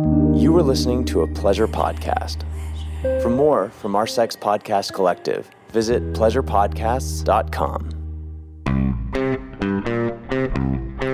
You are listening to a pleasure podcast. For more from our Sex Podcast Collective, visit pleasurepodcasts.com.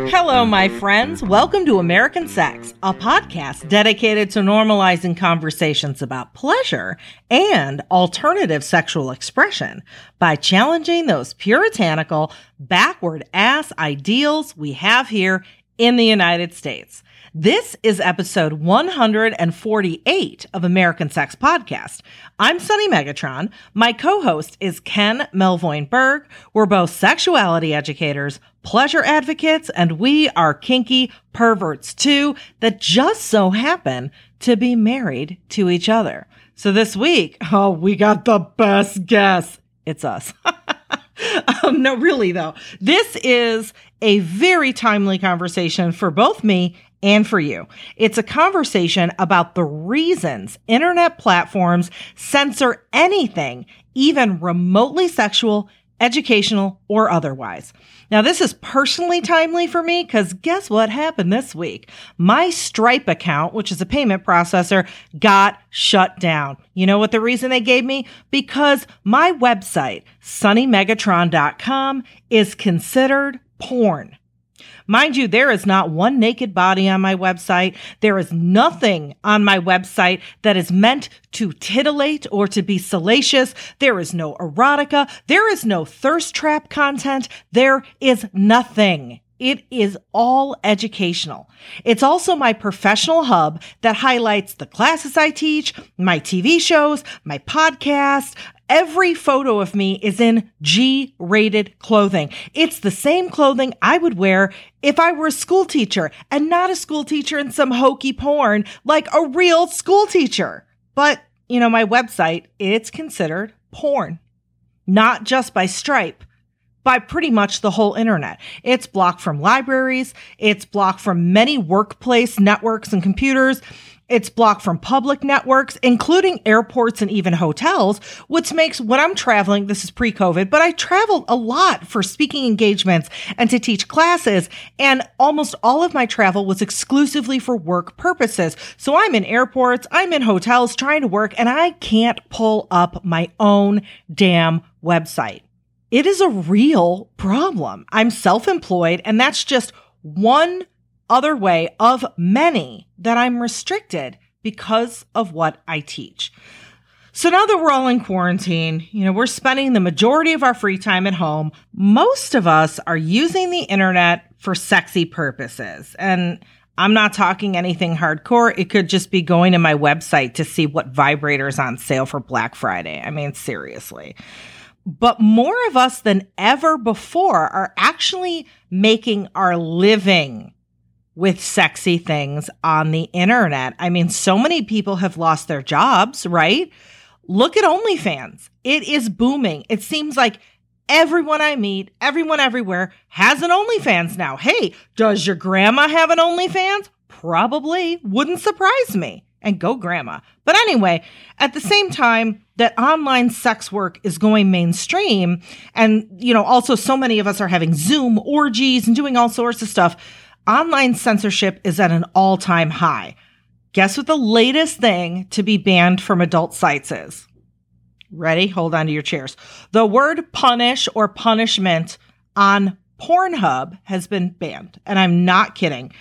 Hello, my friends. Welcome to American Sex, a podcast dedicated to normalizing conversations about pleasure and alternative sexual expression by challenging those puritanical, backward ass ideals we have here in the United States. This is episode 148 of American Sex Podcast. I'm Sunny Megatron. My co-host is Ken Melvoin Berg. We're both sexuality educators, pleasure advocates, and we are kinky perverts too that just so happen to be married to each other. So this week, oh, we got the best guest. It's us. um, no, really though. This is a very timely conversation for both me and for you. It's a conversation about the reasons internet platforms censor anything, even remotely sexual, educational, or otherwise. Now, this is personally timely for me because guess what happened this week? My Stripe account, which is a payment processor, got shut down. You know what the reason they gave me? Because my website, sunnymegatron.com, is considered porn. Mind you, there is not one naked body on my website. There is nothing on my website that is meant to titillate or to be salacious. There is no erotica. There is no thirst trap content. There is nothing. It is all educational. It's also my professional hub that highlights the classes I teach, my TV shows, my podcast. Every photo of me is in G rated clothing. It's the same clothing I would wear if I were a school teacher and not a school teacher in some hokey porn like a real school teacher. But, you know, my website, it's considered porn, not just by Stripe by pretty much the whole internet. It's blocked from libraries. It's blocked from many workplace networks and computers. It's blocked from public networks, including airports and even hotels, which makes when I'm traveling, this is pre COVID, but I traveled a lot for speaking engagements and to teach classes. And almost all of my travel was exclusively for work purposes. So I'm in airports, I'm in hotels trying to work, and I can't pull up my own damn website it is a real problem. I'm self employed, and that's just one other way of many that I'm restricted because of what I teach. So now that we're all in quarantine, you know, we're spending the majority of our free time at home. Most of us are using the internet for sexy purposes. And I'm not talking anything hardcore. It could just be going to my website to see what vibrators on sale for Black Friday. I mean, seriously but more of us than ever before are actually making our living with sexy things on the internet. I mean, so many people have lost their jobs, right? Look at OnlyFans. It is booming. It seems like everyone I meet, everyone everywhere has an OnlyFans now. Hey, does your grandma have an OnlyFans? Probably. Wouldn't surprise me and go grandma. But anyway, at the same time that online sex work is going mainstream and you know also so many of us are having Zoom orgies and doing all sorts of stuff, online censorship is at an all-time high. Guess what the latest thing to be banned from adult sites is? Ready? Hold on to your chairs. The word punish or punishment on Pornhub has been banned. And I'm not kidding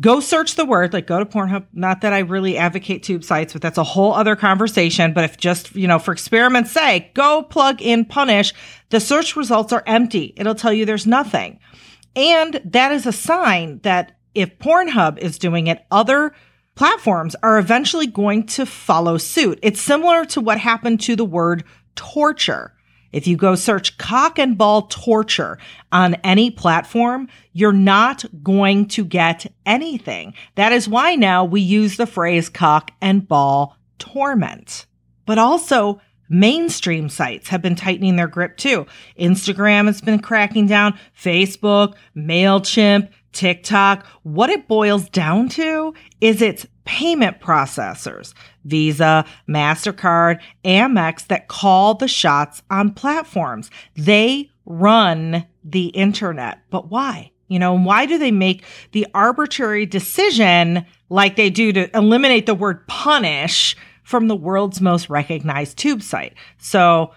go search the word, like go to Pornhub. Not that I really advocate tube sites, but that's a whole other conversation. But if just, you know, for experiment's sake, go plug in punish, the search results are empty. It'll tell you there's nothing. And that is a sign that if Pornhub is doing it, other platforms are eventually going to follow suit. It's similar to what happened to the word torture. If you go search cock and ball torture on any platform, you're not going to get anything. That is why now we use the phrase cock and ball torment. But also, mainstream sites have been tightening their grip too. Instagram has been cracking down, Facebook, MailChimp, TikTok. What it boils down to is it's payment processors, Visa, MasterCard, Amex that call the shots on platforms. They run the internet. But why? You know, why do they make the arbitrary decision like they do to eliminate the word punish from the world's most recognized tube site. So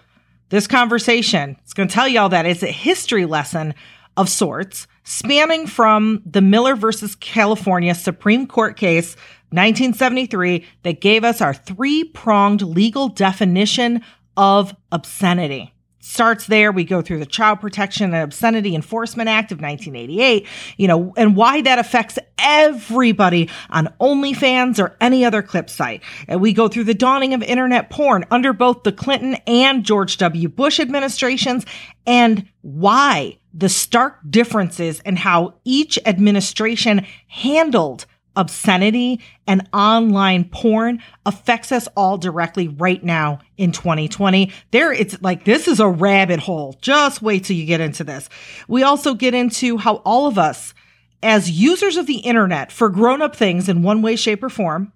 this conversation is going to tell you all that it's a history lesson of sorts, spanning from the Miller versus California Supreme Court case 1973 that gave us our three-pronged legal definition of obscenity starts there. We go through the Child Protection and Obscenity Enforcement Act of 1988, you know, and why that affects everybody on OnlyFans or any other clip site. And we go through the dawning of internet porn under both the Clinton and George W. Bush administrations and why the stark differences in how each administration handled obscenity and online porn affects us all directly right now in 2020. There, it's like this is a rabbit hole. Just wait till you get into this. We also get into how all of us, as users of the internet for grown up things in one way, shape, or form,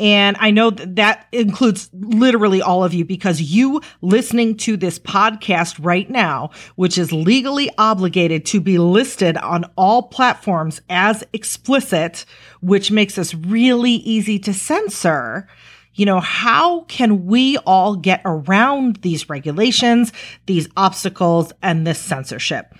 and I know that, that includes literally all of you because you listening to this podcast right now, which is legally obligated to be listed on all platforms as explicit, which makes us really easy to censor. You know, how can we all get around these regulations, these obstacles, and this censorship?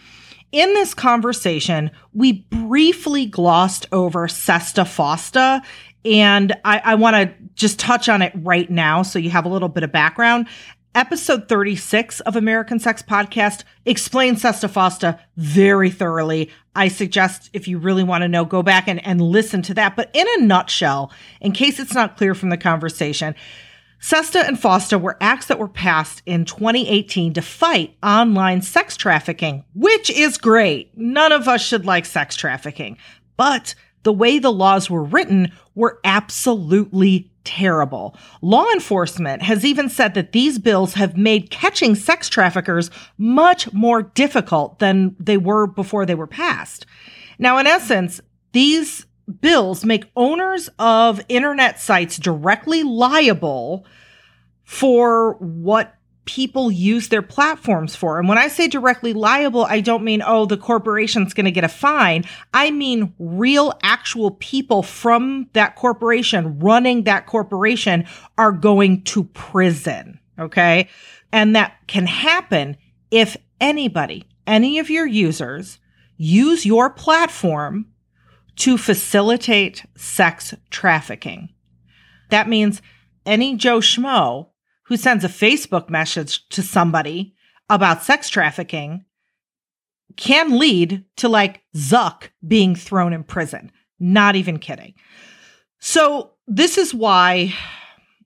In this conversation, we briefly glossed over SESTA FOSTA and I, I want to just touch on it right now so you have a little bit of background. Episode 36 of American Sex Podcast explains Sesta Fosta very thoroughly. I suggest if you really want to know, go back and, and listen to that. But in a nutshell, in case it's not clear from the conversation, SESTA and FOSTA were acts that were passed in 2018 to fight online sex trafficking, which is great. None of us should like sex trafficking. But the way the laws were written were absolutely terrible. Law enforcement has even said that these bills have made catching sex traffickers much more difficult than they were before they were passed. Now, in essence, these bills make owners of internet sites directly liable for what people use their platforms for. And when I say directly liable, I don't mean, oh, the corporation's going to get a fine. I mean real, actual people from that corporation running that corporation are going to prison. Okay. And that can happen if anybody, any of your users use your platform to facilitate sex trafficking. That means any Joe Schmo who sends a Facebook message to somebody about sex trafficking can lead to like Zuck being thrown in prison. Not even kidding. So, this is why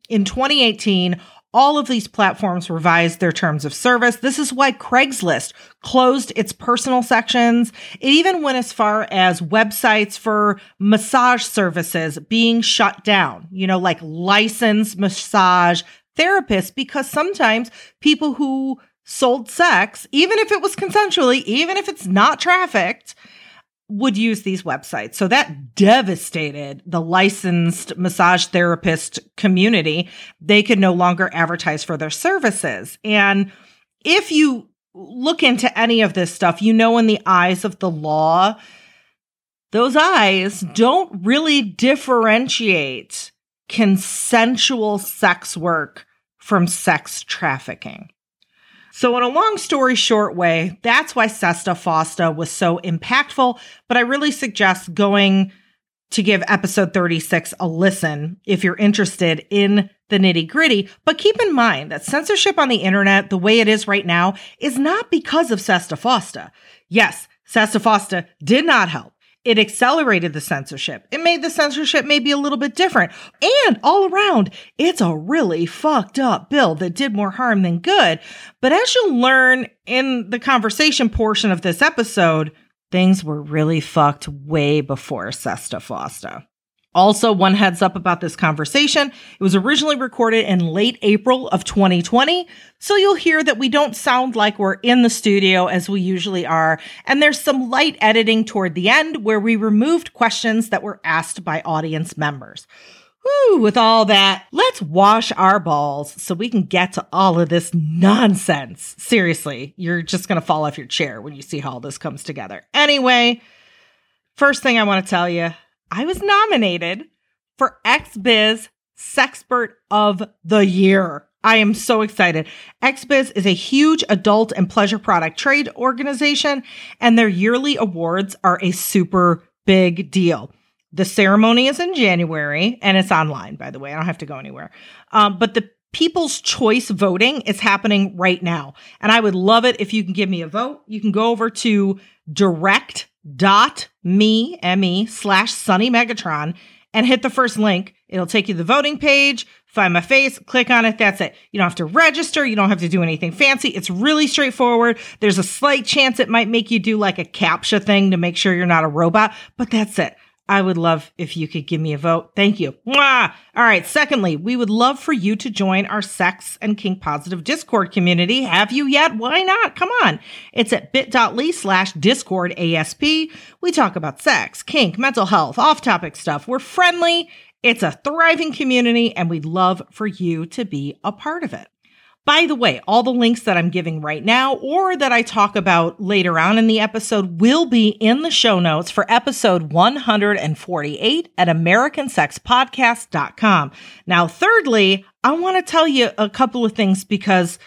in 2018, all of these platforms revised their terms of service. This is why Craigslist closed its personal sections. It even went as far as websites for massage services being shut down, you know, like licensed massage therapists because sometimes people who sold sex, even if it was consensually, even if it's not trafficked, would use these websites. So that devastated the licensed massage therapist community. They could no longer advertise for their services. And if you look into any of this stuff, you know, in the eyes of the law, those eyes don't really differentiate consensual sex work from sex trafficking. So, in a long story short way, that's why Sesta Fosta was so impactful. But I really suggest going to give episode 36 a listen if you're interested in the nitty gritty. But keep in mind that censorship on the internet, the way it is right now, is not because of Sesta Fosta. Yes, Sesta Fosta did not help. It accelerated the censorship. It made the censorship maybe a little bit different. And all around, it's a really fucked up bill that did more harm than good. But as you'll learn in the conversation portion of this episode, things were really fucked way before Sesta Fosta. Also, one heads up about this conversation. It was originally recorded in late April of 2020. So you'll hear that we don't sound like we're in the studio as we usually are. And there's some light editing toward the end where we removed questions that were asked by audience members. Whew, with all that, let's wash our balls so we can get to all of this nonsense. Seriously, you're just going to fall off your chair when you see how all this comes together. Anyway, first thing I want to tell you I was nominated for XBiz Sexpert of the Year. I am so excited. XBiz is a huge adult and pleasure product trade organization, and their yearly awards are a super big deal. The ceremony is in January, and it's online, by the way. I don't have to go anywhere. Um, but the People's Choice voting is happening right now. And I would love it if you can give me a vote. You can go over to direct.me, M-E, me slash Sunny Megatron and hit the first link. It'll take you to the voting page. Find my face, click on it. That's it. You don't have to register. You don't have to do anything fancy. It's really straightforward. There's a slight chance it might make you do like a CAPTCHA thing to make sure you're not a robot, but that's it. I would love if you could give me a vote. Thank you. Mwah! All right. Secondly, we would love for you to join our sex and kink positive Discord community. Have you yet? Why not? Come on. It's at bit.ly slash Discord ASP. We talk about sex, kink, mental health, off topic stuff. We're friendly it's a thriving community, and we'd love for you to be a part of it. By the way, all the links that I'm giving right now or that I talk about later on in the episode will be in the show notes for episode 148 at americansexpodcast.com. Now, thirdly, I want to tell you a couple of things because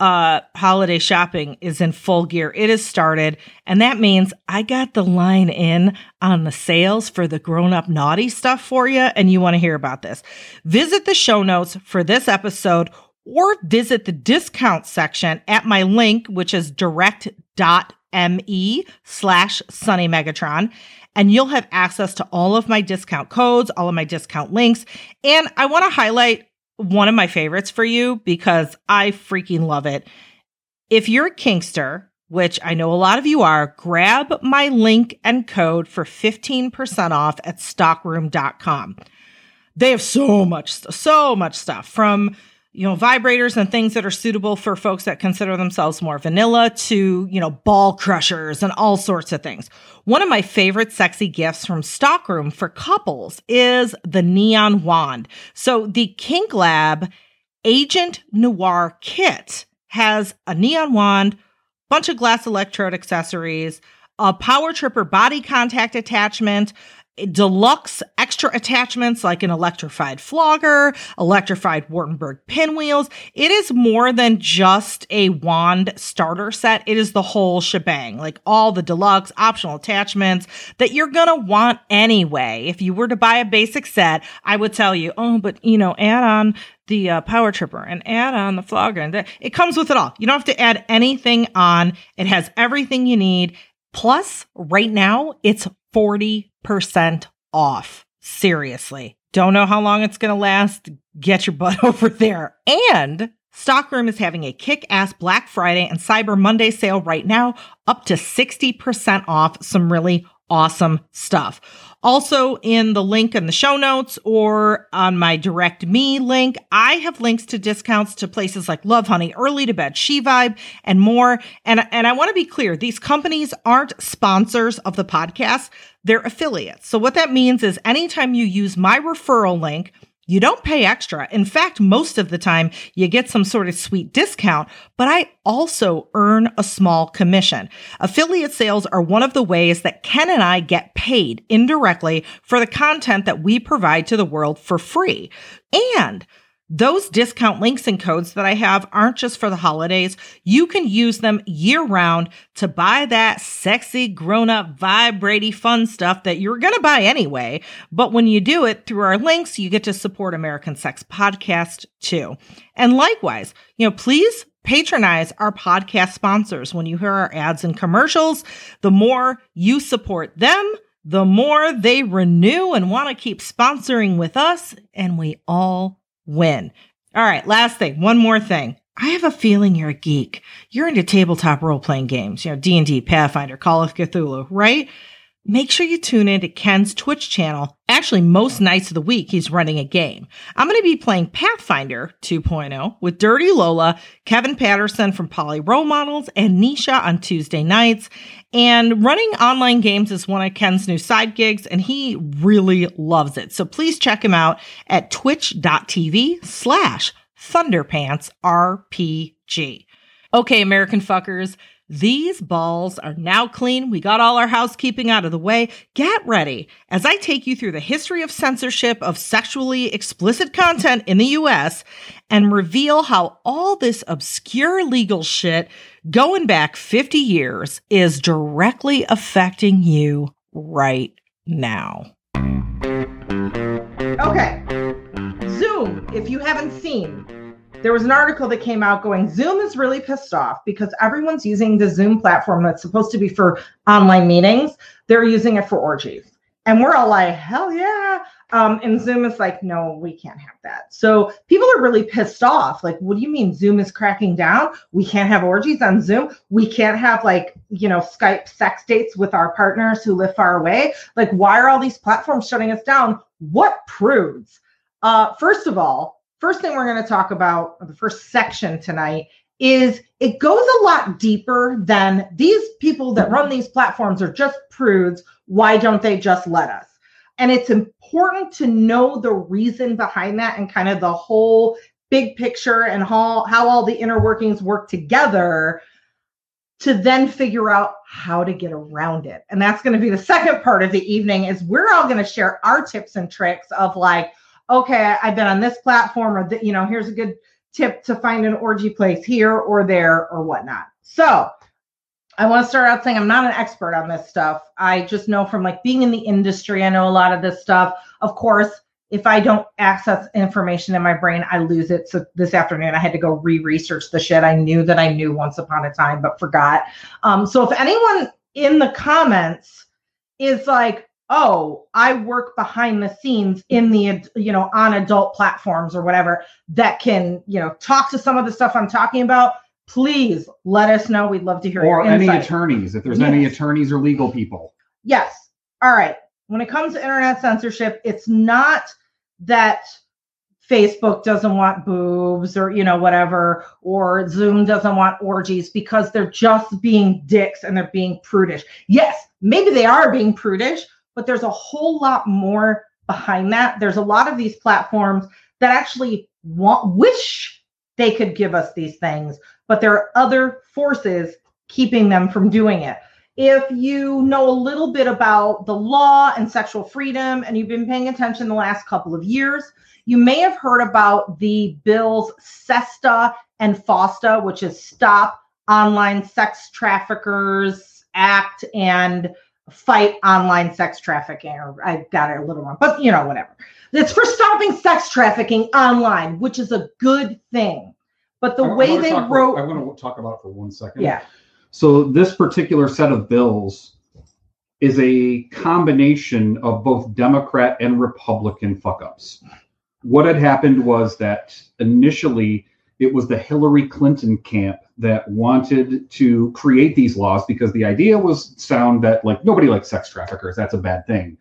uh holiday shopping is in full gear. It has started and that means I got the line in on the sales for the grown-up naughty stuff for you and you want to hear about this. Visit the show notes for this episode or visit the discount section at my link which is direct.me slash sunny megatron and you'll have access to all of my discount codes, all of my discount links. And I want to highlight one of my favorites for you because I freaking love it. If you're a Kinkster, which I know a lot of you are, grab my link and code for 15% off at stockroom.com. They have so much, so much stuff from you know, vibrators and things that are suitable for folks that consider themselves more vanilla to, you know, ball crushers and all sorts of things. One of my favorite sexy gifts from Stockroom for couples is the neon wand. So the Kink Lab Agent Noir kit has a neon wand, bunch of glass electrode accessories, a power tripper body contact attachment, deluxe extra attachments like an electrified flogger, electrified Wartenberg pinwheels. It is more than just a wand starter set. It is the whole shebang, like all the deluxe optional attachments that you're going to want anyway. If you were to buy a basic set, I would tell you, oh, but you know, add on the uh, power tripper and add on the flogger and it comes with it all. You don't have to add anything on. It has everything you need. Plus, right now, it's 40% off. Seriously. Don't know how long it's going to last. Get your butt over there. And Stockroom is having a kick ass Black Friday and Cyber Monday sale right now, up to 60% off some really awesome stuff. Also, in the link in the show notes or on my direct me link, I have links to discounts to places like Love Honey, Early to Bed, She Vibe, and more. And, and I want to be clear these companies aren't sponsors of the podcast, they're affiliates. So, what that means is anytime you use my referral link, you don't pay extra. In fact, most of the time you get some sort of sweet discount, but I also earn a small commission. Affiliate sales are one of the ways that Ken and I get paid indirectly for the content that we provide to the world for free. And those discount links and codes that I have aren't just for the holidays. You can use them year round to buy that sexy, grown up, vibrating, fun stuff that you're going to buy anyway. But when you do it through our links, you get to support American Sex Podcast too. And likewise, you know, please patronize our podcast sponsors. When you hear our ads and commercials, the more you support them, the more they renew and want to keep sponsoring with us. And we all win. All right, last thing, one more thing. I have a feeling you're a geek. You're into tabletop role playing games, you know, D&D, Pathfinder, Call of Cthulhu, right? Make sure you tune in to Ken's Twitch channel. Actually, most nights of the week, he's running a game. I'm going to be playing Pathfinder 2.0 with Dirty Lola, Kevin Patterson from Poly Role Models, and Nisha on Tuesday nights. And running online games is one of Ken's new side gigs, and he really loves it. So please check him out at twitch.tv slash thunderpantsrpg. Okay, American fuckers These balls are now clean. We got all our housekeeping out of the way. Get ready as I take you through the history of censorship of sexually explicit content in the US and reveal how all this obscure legal shit going back 50 years is directly affecting you right now. Okay. Zoom, if you haven't seen, there was an article that came out going Zoom is really pissed off because everyone's using the Zoom platform that's supposed to be for online meetings. They're using it for orgies. And we're all like, hell yeah. Um, and Zoom is like, no, we can't have that. So people are really pissed off. Like, what do you mean Zoom is cracking down? We can't have orgies on Zoom. We can't have like, you know, Skype sex dates with our partners who live far away. Like, why are all these platforms shutting us down? What prudes? Uh, first of all, first thing we're going to talk about, the first section tonight, is it goes a lot deeper than these people that run these platforms are just prudes. Why don't they just let us? And it's important to know the reason behind that and kind of the whole big picture and how, how all the inner workings work together to then figure out how to get around it. And that's going to be the second part of the evening is we're all going to share our tips and tricks of like, okay, I've been on this platform, or you know, here's a good tip to find an orgy place here or there or whatnot. So I want to start out saying I'm not an expert on this stuff. I just know from like being in the industry, I know a lot of this stuff. Of course, if I don't access information in my brain, I lose it. So this afternoon, I had to go re-research the shit I knew that I knew once upon a time, but forgot. Um, so if anyone in the comments is like, oh i work behind the scenes in the you know on adult platforms or whatever that can you know talk to some of the stuff i'm talking about please let us know. We'd love to hear or any attorneys if there's yes. any attorneys or legal people. Yes. All right. When it comes to internet censorship it's not that Facebook doesn't want boobs or you know whatever or Zoom doesn't want orgies because they're just being dicks and they're being prudish. Yes, maybe they are being prudish, but there's a whole lot more behind that. There's a lot of these platforms that actually want wish they could give us these things, but there are other forces keeping them from doing it. If you know a little bit about the law and sexual freedom and you've been paying attention the last couple of years, you may have heard about the bills SESTA and FOSTA, which is Stop Online Sex Traffickers Act and fight online sex trafficking, or I got it a little wrong, but you know, whatever. It's for stopping sex trafficking online, which is a good thing. But the I, way I they wrote, for, I want to talk about it for one second. Yeah. So this particular set of bills is a combination of both Democrat and Republican fuck ups. What had happened was that initially it was the Hillary Clinton camp that wanted to create these laws because the idea was sound that like nobody likes sex traffickers. That's a bad thing.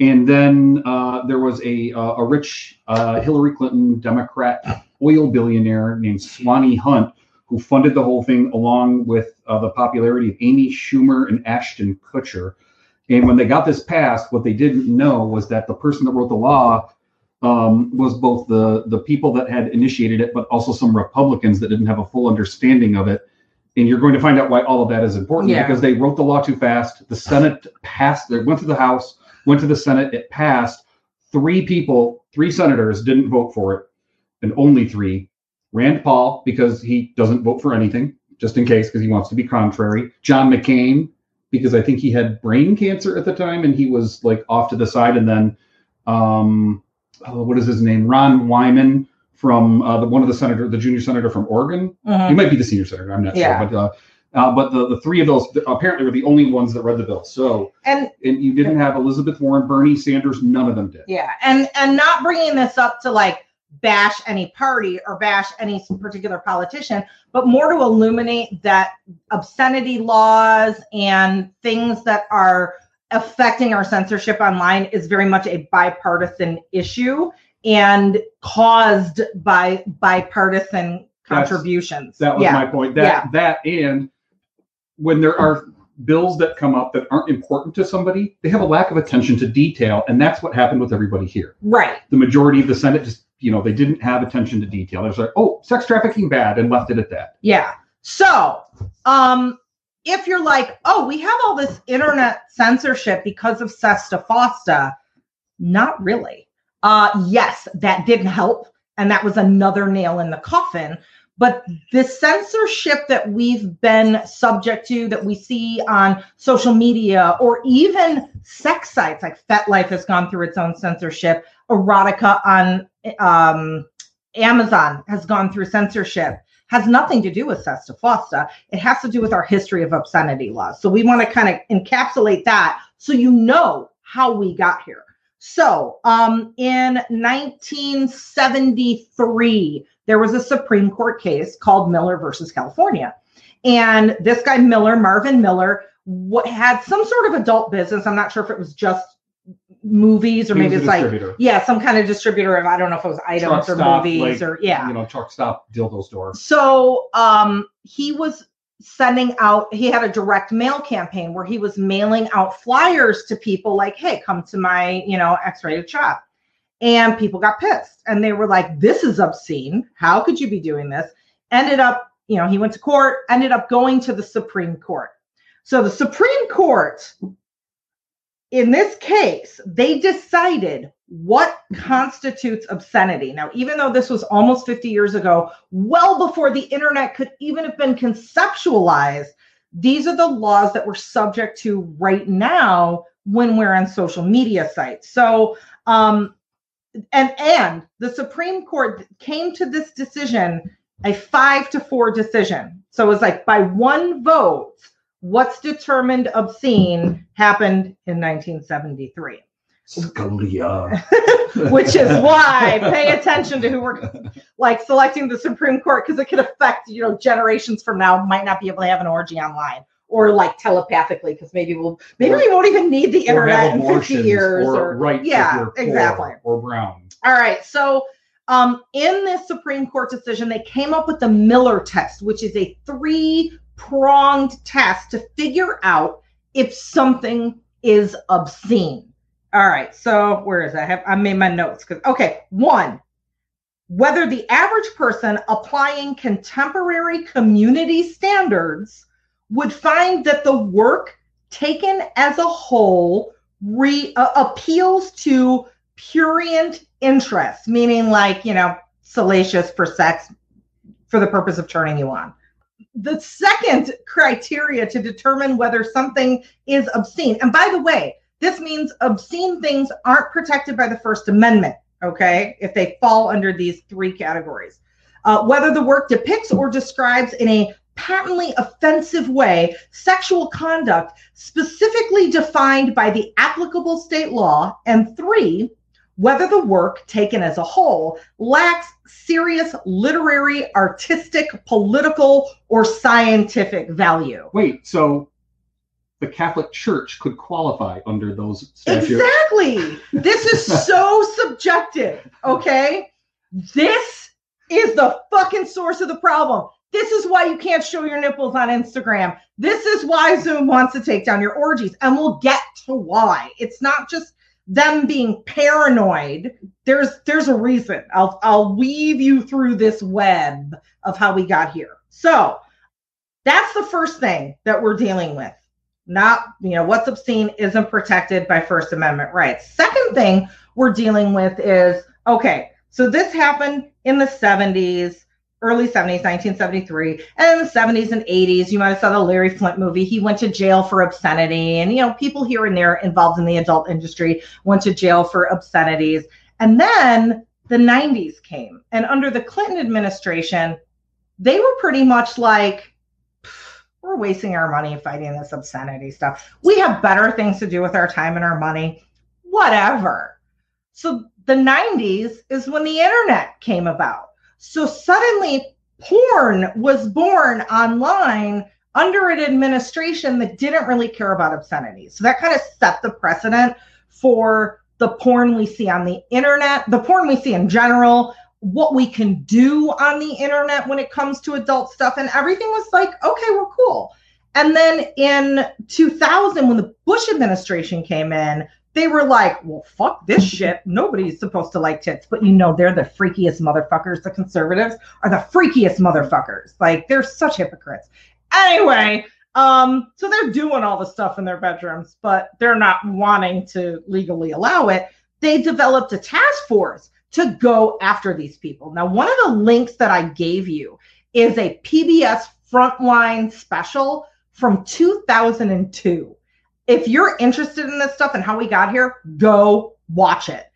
And then uh, there was a uh, a rich uh, Hillary Clinton Democrat oil billionaire named Swanee Hunt who funded the whole thing along with uh, the popularity of Amy Schumer and Ashton Kutcher. And when they got this passed, what they didn't know was that the person that wrote the law um, was both the the people that had initiated it, but also some Republicans that didn't have a full understanding of it. And you're going to find out why all of that is important yeah. because they wrote the law too fast. The Senate passed. They went to the House, went to the Senate. It passed. Three people, three senators didn't vote for it, and only three. Rand Paul because he doesn't vote for anything, just in case, because he wants to be contrary. John McCain because I think he had brain cancer at the time and he was like off to the side, and then um, oh, what is his name? Ron Wyman from uh, the, one of the senator, the junior senator from Oregon. Mm-hmm. He might be the senior senator. I'm not yeah. sure, but. Uh, uh, but the, the three of those apparently were the only ones that read the bill. So and, and you didn't have Elizabeth Warren, Bernie Sanders, none of them did. Yeah, and and not bringing this up to like bash any party or bash any particular politician, but more to illuminate that obscenity laws and things that are affecting our censorship online is very much a bipartisan issue and caused by bipartisan contributions. That was yeah. my point. That yeah. that and when there are bills that come up that aren't important to somebody, they have a lack of attention to detail, and that's what happened with everybody here. Right. The majority of the Senate just, you know, they didn't have attention to detail. They was like, oh, sex trafficking bad, and left it at that. Yeah. So, um, if you're like, oh, we have all this internet censorship because of Sesta Fosta, not really. Uh, yes, that didn't help. And that was another nail in the coffin. But the censorship that we've been subject to, that we see on social media or even sex sites, like FetLife has gone through its own censorship, erotica on um, Amazon has gone through censorship has nothing to do with Sesta Fosta. It has to do with our history of obscenity laws. So we want to kind of encapsulate that so you know how we got here. So um, in 1973, there was a Supreme Court case called Miller versus California. And this guy, Miller, Marvin Miller, what had some sort of adult business. I'm not sure if it was just movies or He maybe it's like yeah some kind of distributor of i don't know if it was items Truck or stop, movies like, or yeah. You know, truck stop, dildo store. so um he was sending out he had a direct mail campaign where he was mailing out flyers to people like hey come to my you know x-rated shop. And people got pissed and they were like this is obscene. How could you be doing this? Ended up you know he went to court ended up going to the supreme court. So the supreme court in this case, they decided what constitutes obscenity. Now, even though this was almost 50 years ago, well before the internet could even have been conceptualized, these are the laws that we're subject to right now when we're on social media sites. So, um, and and the Supreme Court came to this decision a five to four decision. So it was like by one vote, what's determined obscene happened in 1973 Scalia. which is why pay attention to who we're like selecting the supreme court because it could affect you know generations from now might not be able to have an orgy online or like telepathically because maybe we'll maybe we won't even need the internet in 50 years or, or, rights if yeah exactly or brown. all right. So, um, in this Supreme Court decision, they came up with the Miller test, which is a three pronged test to figure out if something is obscene. All right. So, where is? I have I made my notes because okay, one, whether the average person applying contemporary community standards would find that the work taken as a whole re, uh, appeals to purient interests, meaning like, you know, salacious for sex for the purpose of turning you on. The second criteria to determine whether something is obscene, and by the way, this means obscene things aren't protected by the First Amendment, okay, if they fall under these three categories. Uh, whether the work depicts or describes in a patently offensive way sexual conduct specifically defined by the applicable state law, and three, whether the work taken as a whole lacks serious literary, artistic, political, or scientific value. Wait, so the Catholic Church could qualify under those statutes. Exactly. This is so subjective, okay? This is the fucking source of the problem. This is why you can't show your nipples on Instagram. This is why Zoom wants to take down your orgies. And we'll get to why. It's not just them being paranoid. There's there's a reason. I'll I'll weave you through this web of how we got here. So that's the first thing that we're dealing with. Not, you know, what's obscene isn't protected by First Amendment rights. Second thing we're dealing with is okay, so this happened in the 70s, early 70s, 1973, and in the 70s and 80s. You might have saw the Larry Flynt movie. He went to jail for obscenity, and you know, people here and there involved in the adult industry went to jail for obscenities. And then the 90s came, and under the Clinton administration, they were pretty much like, we're wasting our money fighting this obscenity stuff. We have better things to do with our time and our money. Whatever. So the 90s is when the internet came about. So suddenly porn was born online under an administration that didn't really care about obscenity. So that kind of set the precedent for the porn we see on the internet, the porn we see in general, what we can do on the internet when it comes to adult stuff. And everything was like, okay, we're cool. And then in 2000, when the Bush administration came in, they were like, well, fuck this shit. Nobody's supposed to like tits. But you know, they're the freakiest motherfuckers. The conservatives are the freakiest motherfuckers. Like, they're such hypocrites. Anyway, Um, so they're doing all the stuff in their bedrooms, but they're not wanting to legally allow it. They developed a task force to go after these people. Now, one of the links that I gave you is a PBS Frontline special from 2002. If you're interested in this stuff and how we got here, go watch it.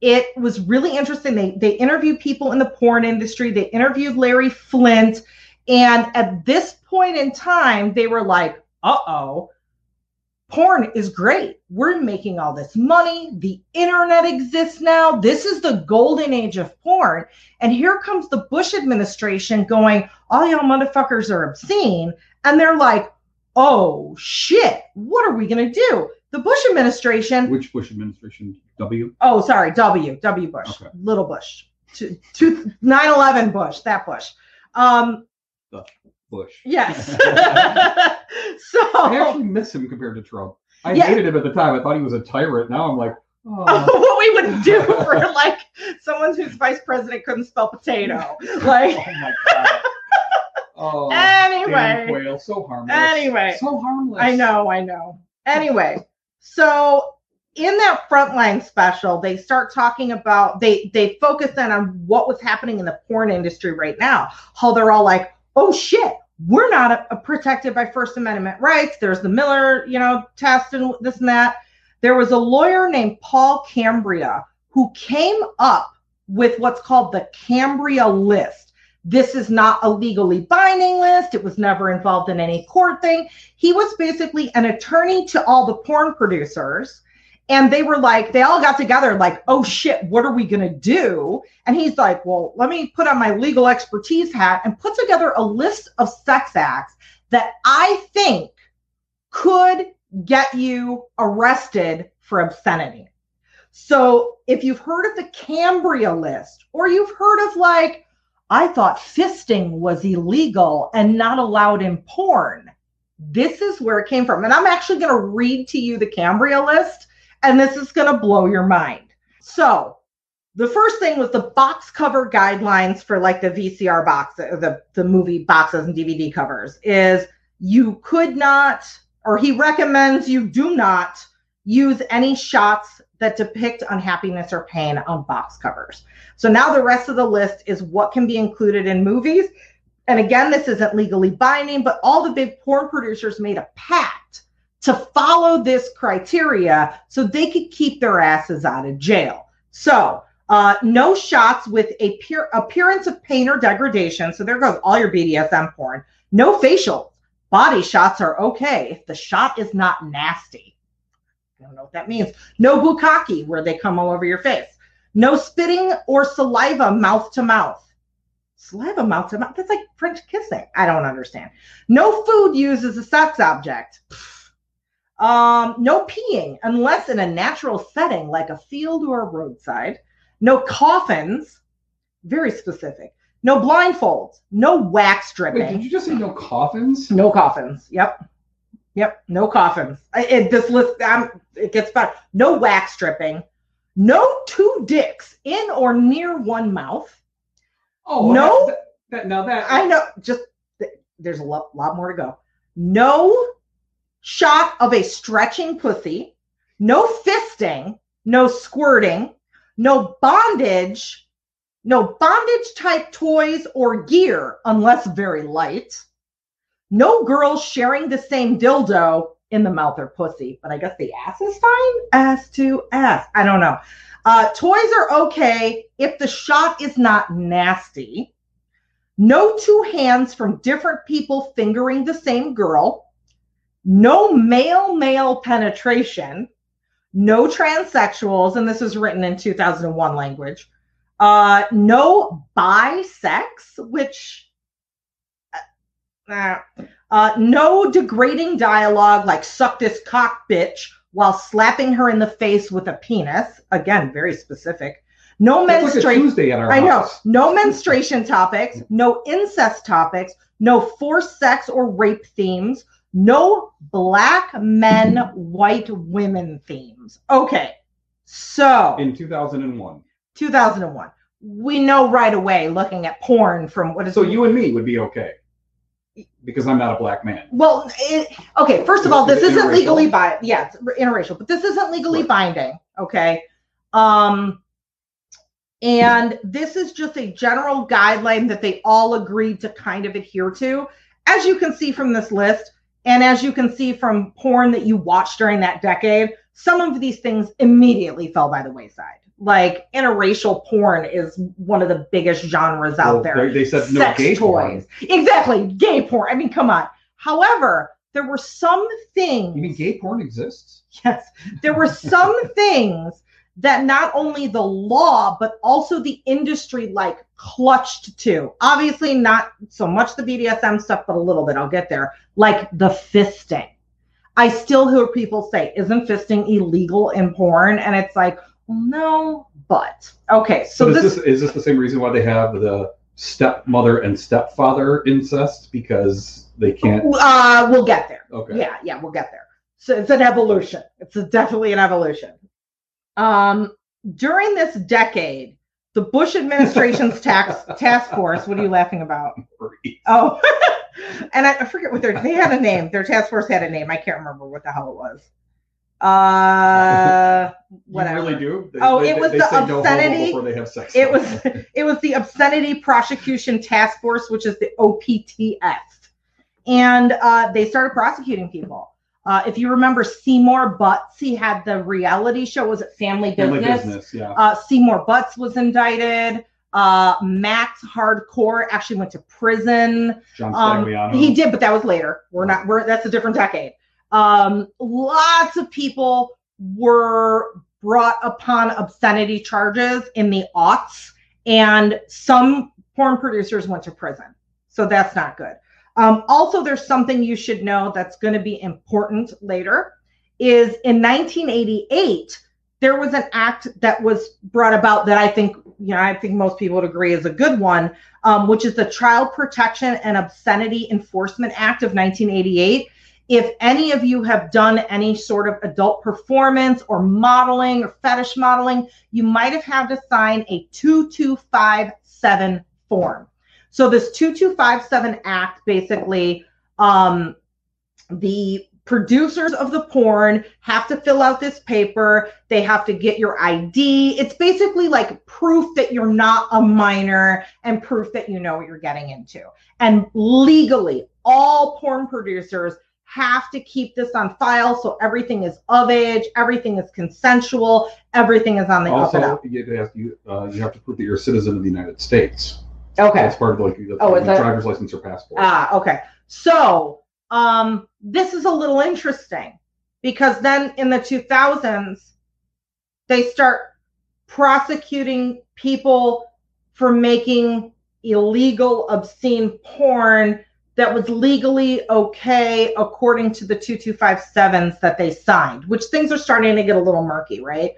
It was really interesting. They they interviewed people in the porn industry. They interviewed Larry Flynt, and at this point in time, they were like, "Uh-oh, porn is great. We're making all this money. The internet exists now. This is the golden age of porn. And here comes the Bush administration going, all y'all motherfuckers are obscene. And they're like, oh shit, what are we going to do? The Bush administration. Which Bush administration? W? Oh, sorry, W. W. Bush. Okay. Little Bush. 9 11 Bush, that Bush. Um, Bush. yes. So I actually miss him compared to Trump. I Yeah. hated him at the time. I thought he was a tyrant. Now I'm like, oh, what we would do for like someone whose vice president couldn't spell potato. Like, oh my god. Oh, Anyway. Quayle, so harmless. Anyway. so harmless. I know, I know. Anyway, so in that frontline special, they start talking about they they focus in on what was happening in the porn industry right now. How they're all like, "Oh shit, we're not a, a protected by First Amendment rights." There's the Miller, you know, test and this and that. There was a lawyer named Paul Cambria who came up with what's called the Cambria list. This is not a legally binding list. It was never involved in any court thing. He was basically an attorney to all the porn producers. And they were like, they all got together, like, oh shit, what are we going to do? And he's like, well, let me put on my legal expertise hat and put together a list of sex acts that I think could get you arrested for obscenity. So if you've heard of the Cambria list, or you've heard of like, I thought fisting was illegal and not allowed in porn. This is where it came from. And I'm actually going to read to you the Cambria list, and this is going to blow your mind. So, the first thing was the box cover guidelines for like the VCR box, the, the movie boxes and DVD covers is you could not, or he recommends you do not use any shots that depict unhappiness or pain on box covers. So now the rest of the list is what can be included in movies. And again, this isn't legally binding, but all the big porn producers made a pact to follow this criteria so they could keep their asses out of jail. So, uh, no shots with a pure appearance of pain or degradation. So there goes all your BDSM porn. No facial. Body shots are okay if the shot is not nasty. I don't know what that means. No bukkake, where they come all over your face. No spitting or saliva mouth to mouth. Saliva mouth to mouth. That's like French kissing. I don't understand. No food used as a sex object. Um, no peeing unless in a natural setting like a field or a roadside. No coffins. Very specific. No blindfolds. No wax dripping. Wait, did you just say no coffins? No coffins. Yep. Yep. No coffins. I, it, this list, um, it gets better. No wax stripping. No two dicks in or near one mouth. Oh No. That, that, now that I know. Just th- there's a lot, lot more to go. No shot of a stretching pussy. No fisting. No squirting. No bondage. No bondage type toys or gear unless very light. No girls sharing the same dildo in the mouth or pussy, but I guess the ass is fine. Ass to ass. I don't know. Uh, toys are okay if the shot is not nasty. No two hands from different people fingering the same girl. No male male penetration. No transsexuals, and this is written in 2001 language. Uh, no bisex, which uh, uh, no degrading dialogue like suck this cock bitch while slapping her in the face with a penis. Again, very specific. No like menstruation. Our I know. house. No menstruation topics, no incest topics, no forced sex or rape themes, no black men, white women themes. Okay. So, In 2001. 2001. We know right away looking at porn from what is So you and me would be okay. Because I'm not a black man. Well, it, okay. First of all, Is this isn't legally bi. Yeah, it's interracial, but this isn't legally Right. binding. Okay. Um, and this is just a general guideline that they all agreed to kind of adhere to, as you can see from this list, and as you can see from porn that you watched during that decade. Some of these things immediately fell by the wayside. Like interracial porn is one of the biggest genres out Well, there They, said no sex gay toys. porn. Exactly, gay porn. I mean, come on. However, there were some things. You mean gay porn exists? Yes, there were some things that not only the law but also the industry like clutched to. Obviously, not so much the BDSM stuff, but a little bit. I'll get there. Like the fisting. I still hear people say, "Isn't fisting illegal in porn?" And it's like, no, but okay. So So is this this, is this the same reason why they have the stepmother and stepfather incest because they can't? uh, we'll get there. Okay. Yeah, yeah, we'll get there. So it's an evolution. It's a, definitely an evolution. Um, during this decade, the Bush administration's tax task force. What are you laughing about? Oh, and I, I forget what their they had a name. Their task force had a name. I can't remember what the hell it was. Uh, whatever. Really do? They, Oh, they- it was they the obscenity- before they have sex. It was it was the Obscenity Prosecution Task Force, which is the OPTF, and uh, they started prosecuting people. Uh, if you remember Seymour Butts, he had the reality show. Was it Family Business? family business. Yeah. Uh, Seymour Butts was indicted. Uh, Max Hardcore actually went to prison. John Um, he did, but that was later. We're not. We're that's a different decade. Um, lots of people were brought upon obscenity charges in the aughts, and some porn producers went to prison. So that's not good. Um, also, there's something you should know that's going to be important later. Is in 1988 there was an act that was brought about that I think you know I think most people would agree is a good one, um, which is the Child Protection and Obscenity Enforcement Act of 1988. If any of you have done any sort of adult performance or modeling or fetish modeling, you might have had to sign a 2257 form. So this 2257 act basically um, the producers of the porn have to fill out this paper. They have to get your ID. It's basically like proof that you're not a minor and proof that you know what you're getting into. And legally, all porn producers have to keep this on file so everything is of age, everything is consensual, everything is on the also, you have, you, uh, you have to prove that you're a citizen of the United States. Okay. That's part of like the Oh, driver's license or passport. Ah, okay. So um, this is a little interesting because then in the 2000s, they start prosecuting people for making illegal, obscene porn that was legally okay according to the 2257s that they signed, which things are starting to get a little murky, right?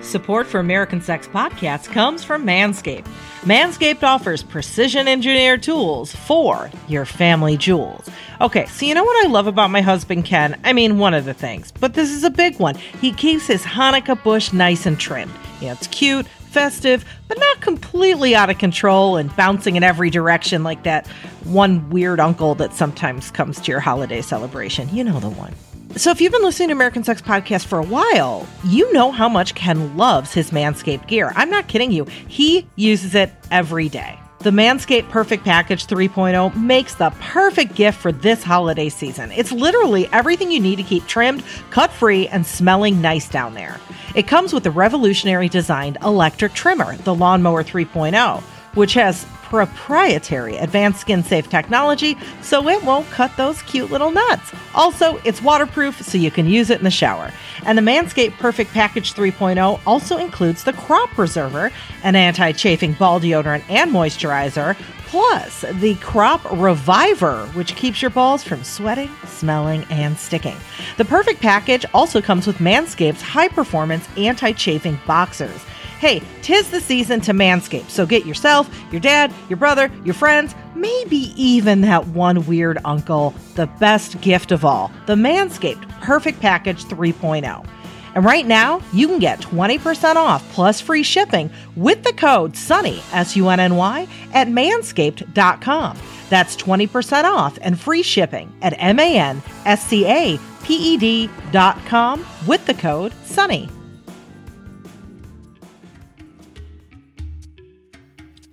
Support for American Sex Podcasts comes from Manscaped. Manscaped offers precision engineered tools for your family jewels. Okay, so you know what I love about my husband Ken? I mean, one of the things, but this is a big one. He keeps his Hanukkah bush nice and trimmed. Yeah, it's cute, festive, but not completely out of control and bouncing in every direction like that one weird uncle that sometimes comes to your holiday celebration. You know the one. So, if you've been listening to American Sex Podcast for a while, you know how much Ken loves his Manscaped gear. I'm not kidding you. He uses it every day. The Manscaped Perfect Package 3.0 makes the perfect gift for this holiday season. It's literally everything you need to keep trimmed, cut free, and smelling nice down there. It comes with the revolutionary designed electric trimmer, the Lawnmower 3.0, which has proprietary advanced skin safe technology so it won't cut those cute little nuts. Also, it's waterproof so you can use it in the shower. And the Manscaped Perfect Package 3.0 also includes the Crop Preserver, an anti chafing ball deodorant and moisturizer, plus the Crop Reviver, which keeps your balls from sweating, smelling, and sticking. The Perfect Package also comes with Manscaped's high performance anti chafing boxers. Hey, tis the season to manscape, so get yourself, your dad, your brother, your friends, maybe even that one weird uncle the best gift of all the Manscaped Perfect Package 3.0. And right now, you can get 20% off plus free shipping with the code SUNNY, S U N N Y, at manscaped.com. That's 20% off and free shipping at M A N S C A P E D.com with the code SUNNY.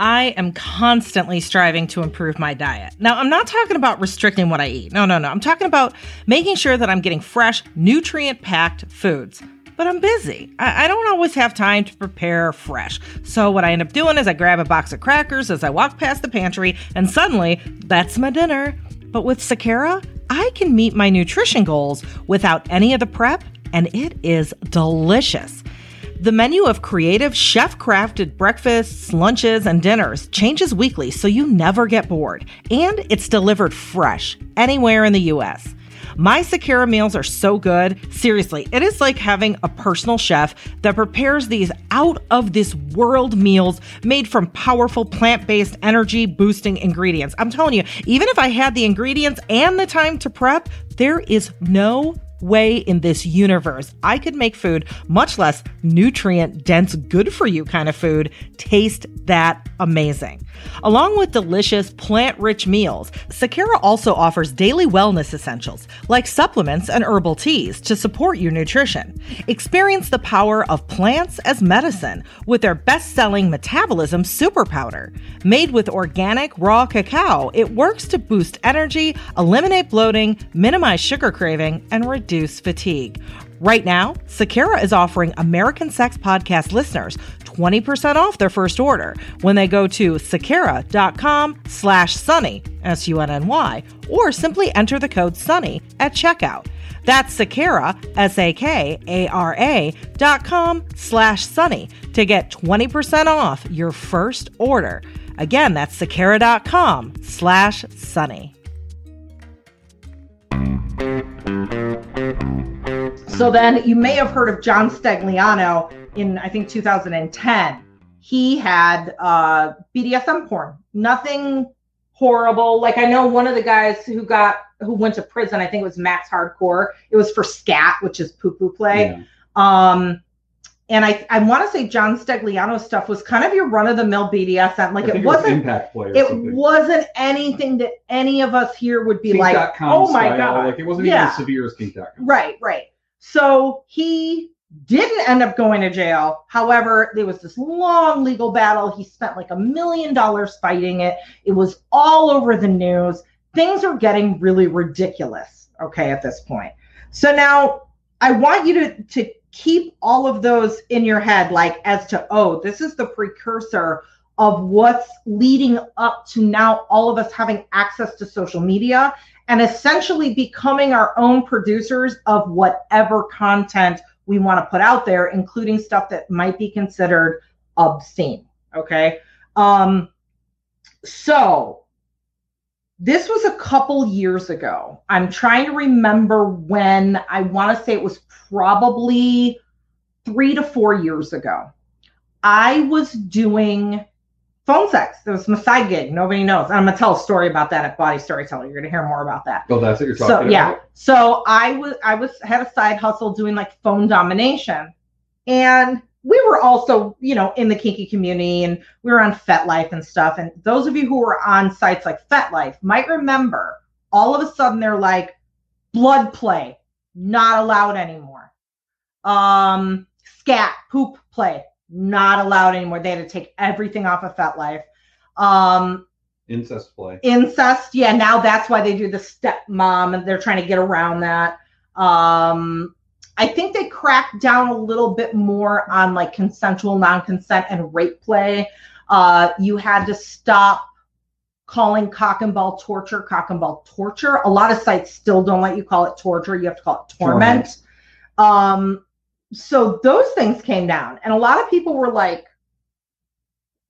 I am constantly striving to improve my diet. Now, I'm not talking about restricting what I eat. No, no, no. I'm talking about making sure that I'm getting fresh, nutrient packed foods. But I'm busy. I-, I, don't always have time to prepare fresh. So, what I end up doing is I grab a box of crackers as I walk past the pantry, and suddenly that's my dinner. But with Sakara, I can meet my nutrition goals without any of the prep, and it is delicious. The menu of creative, chef crafted breakfasts, lunches, and dinners changes weekly so you never get bored. And it's delivered fresh anywhere in the US. My Sakara meals are so good. Seriously, it is like having a personal chef that prepares these out of this world meals made from powerful plant based energy boosting ingredients. I'm telling you, even if I had the ingredients and the time to prep, there is no way in this universe I could make food, much less nutrient dense, good for you kind of food, taste that amazing. Along with delicious plant rich meals, Sakara also offers daily wellness essentials like supplements and herbal teas to support your nutrition. Experience the power of plants as medicine with their best selling metabolism super powder. Made with organic raw cacao, it works to boost energy, eliminate bloating, minimize sugar craving, and reduce fatigue. Right now, Sakara is offering American Sex Podcast listeners 20% off their first order when they go to sakara.com slash sunny, S-U-N-N-Y, or simply enter the code sunny at checkout. That's Sakara, S-A-K-A-R-A dot com slash sunny to get 20% off your first order. Again, that's sakara.com slash sunny. So then you may have heard of John Stagliano in, I think, 2010. He had uh, BDSM porn. Nothing horrible. Like I know one of the guys who got who went to prison. I think it was Max Hardcore. It was for scat, which is poo poo play. Yeah. Um, and I, I want to say John Stagliano stuff was kind of your run of the mill BDSM. Like it wasn't it was impact play. it something. wasn't anything that any of us here would be like, oh my god, like it wasn't yeah. even as severe as Kink.com. Right, right. So he didn't end up going to jail. However, there was this long legal battle. He spent like a million dollars fighting it. It was all over the news. Things are getting really ridiculous, okay, at this point. So now I want you to, to keep all of those in your head, like as to, oh, this is the precursor of what's leading up to now all of us having access to social media and essentially becoming our own producers of whatever content we want to put out there, including stuff that might be considered obscene. Okay. Um, so this was a couple years ago. I'm trying to remember when I want to say it was probably three to four years ago. I was doing phone sex. It was my side gig. Nobody knows. And I'm gonna tell a story about that at Body Storyteller. You're gonna hear more about that. Oh, that's what you're talking so, about. Yeah. So I was I was had a side hustle doing like phone domination, and we were also you know in the kinky community, and we were on FetLife and stuff. And those of you who were on sites like FetLife might remember. All of a sudden, they're like, blood play not allowed anymore. Um, scat poop play not allowed anymore. They had to take everything off of FetLife. Um, incest play. Incest, yeah. Now that's why they do the stepmom, and they're trying to get around that. Um, I think they cracked down a little bit more on like consensual non-consent and rape play. Uh, you had to stop calling cock and ball torture cock and ball torture. A lot of sites still don't let you call it torture. You have to call it torment. torment. Um, so those things came down and a lot of people were like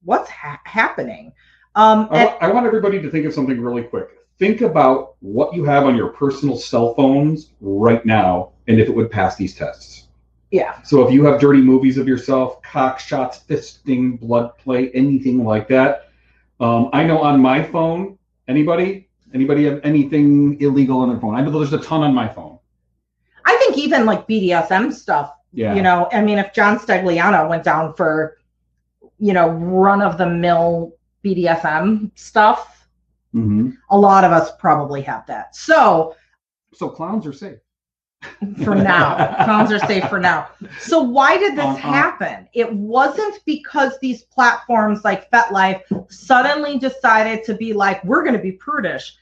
what's ha- happening? Um, I, and- I want everybody to think of something really quick. Think about what you have on your personal cell phones right now and if it would pass these tests. Yeah. So if you have dirty movies of yourself cock shots fisting blood play anything like that um, i know on my phone anybody? Anybody have anything illegal on their phone? I know there's a ton on my phone. I think even like bdsm stuff Yeah. You know, I mean, if John Stagliano went down for, you know, run of the mill BDSM stuff, hmm a lot of us probably have that. So So clowns are safe. for now, clowns are safe for now. So why did this Uh-uh. happen? It wasn't because these platforms like FetLife suddenly decided to be like, we're going to be prudish.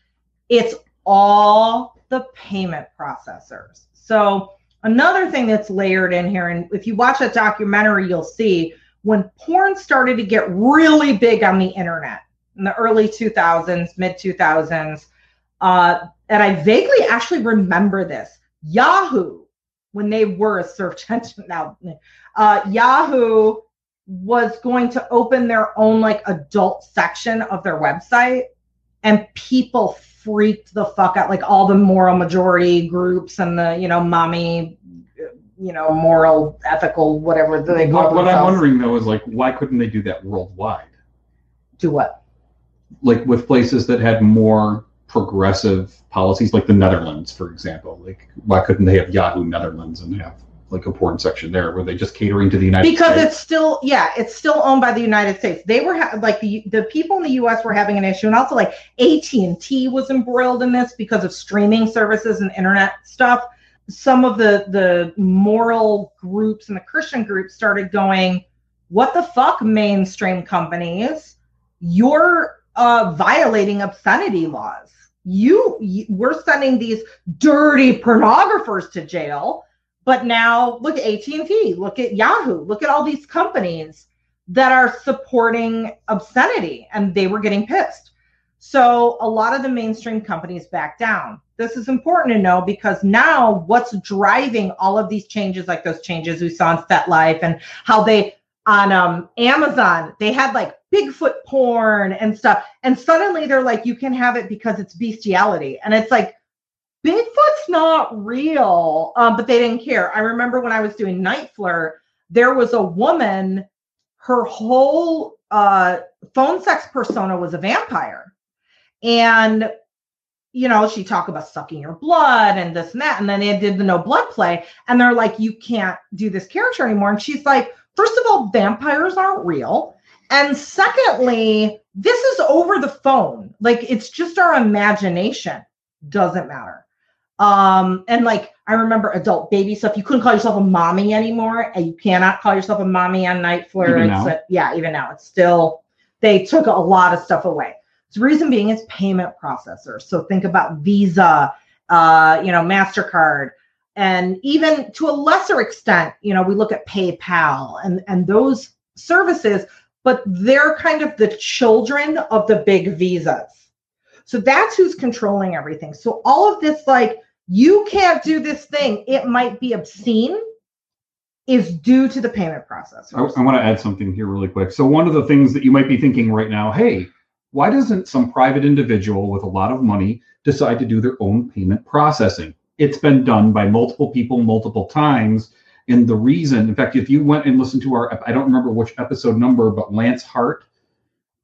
It's all the payment processors. So another thing that's layered in here, and if you watch that documentary, you'll see when porn started to get really big on the internet in the early 2000s, mid 2000s, uh, and I vaguely actually remember this. Yahoo, when they were a search engine now, uh, Yahoo was going to open their own like adult section of their website, and people freaked the fuck out. Like all the moral majority groups and the you know mommy, you know moral, ethical, whatever they call What, what I'm wondering though is like, why couldn't they do that worldwide? Do what? Like with places that had more progressive policies, like the Netherlands, for example. Like, why couldn't they have Yahoo Netherlands and have like a porn section there? Were they just catering to the United States. because States? it's still yeah it's still owned by the united states they were ha- like the the people in the us were having an issue and also like at&t was embroiled in this because of streaming services and internet stuff some of the the moral groups and the christian groups started going what the fuck mainstream companies you're uh violating obscenity laws you, you we're sending these dirty pornographers to jail but now look at AT&T, look at Yahoo, look at all these companies that are supporting obscenity and they were getting pissed. So a lot of the mainstream companies back down. This is important to know because now what's driving all of these changes, like those changes we saw in FetLife and how they on um, Amazon, they had like Bigfoot porn and stuff. And suddenly they're like, you can have it because it's bestiality. And it's like, Bigfoot's not real, um, but they didn't care. I remember when I was doing NiteFlirt, there was a woman, her whole uh, phone sex persona was a vampire. And, you know, she talked about sucking your blood and this and that. And then they did the no blood play. And they're like, you can't do this character anymore. And she's like, first of all, vampires aren't real. And secondly, this is over the phone. Like, it's just our imagination. Doesn't matter. Um, and like I remember adult baby stuff. You couldn't call yourself a mommy anymore, and you cannot call yourself a mommy on NiteFlirt. Even now? a- yeah, even now it's still they took a lot of stuff away. The reason being is payment processors. So think about Visa, uh, you know, Mastercard, and even to a lesser extent, you know, we look at PayPal and and those services, but they're kind of the children of the big visas. So that's who's controlling everything. So all of this, like, you can't do this thing, it might be obscene, is due to the payment process. I, I want to add something here really quick. So one of the things that you might be thinking right now, hey, why doesn't some private individual with a lot of money decide to do their own payment processing? It's been done by multiple people multiple times. And the reason, in fact, if you went and listened to our, I don't remember which episode number, but Lance Hart,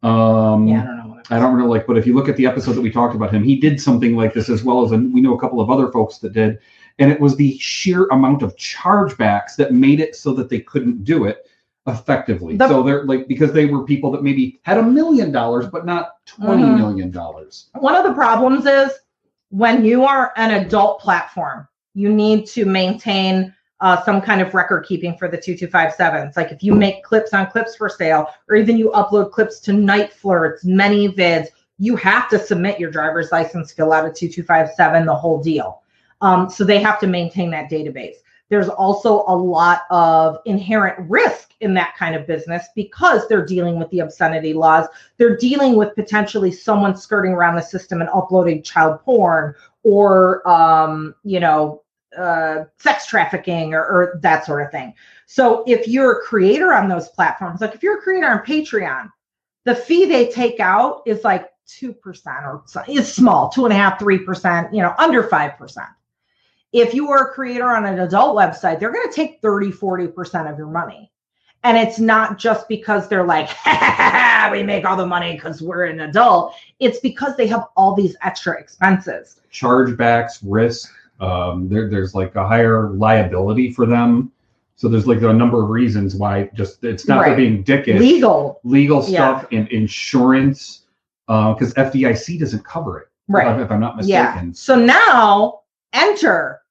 um, yeah, I don't know. I don't really like, but if you look at the episode that we talked about him, he did something like this as well as, and we know a couple of other folks that did. And it was the sheer amount of chargebacks that made it so that they couldn't do it effectively. The- so they're like, because they were people that maybe had a million dollars, but not twenty Mhm. million dollars. one of the problems is when you are an adult platform, you need to maintain uh, some kind of record keeping for the 2257s. Like if you make clips on Clips4Sale, or even you upload clips to NiteFlirts, many vids, you have to submit your driver's license, fill out a 2257, the whole deal. Um, so they have to maintain that database. There's also a lot of inherent risk in that kind of business because they're dealing with the obscenity laws they're dealing with potentially someone skirting around the system and uploading child porn or um, you know uh, sex trafficking or, or that sort of thing so if you're a creator on those platforms like if you're a creator on patreon the fee they take out is like 2% or it's small two and a half three percent you know under 5% if you are a creator on an adult website they're going to take 30 40% of your money and it's not just because they're like, we make all the money because we're an adult. It's because they have all these extra expenses. Chargebacks, risk. Um, there, there's like a higher liability for them So there's like a number of reasons why just it's not Right. being dickish. Legal. legal Yeah. stuff and insurance because FDIC doesn't cover it. If, Right. I'm, if I'm not Yeah. mistaken. So now enter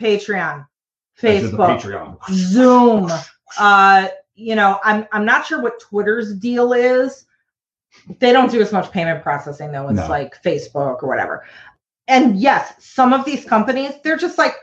Patreon, Facebook, Patreon. Zoom. Uh, you know, I'm I'm not sure what Twitter's deal is. They don't do as much payment processing though. It's No. like Facebook or whatever. And yes, some of these companies, they're just like,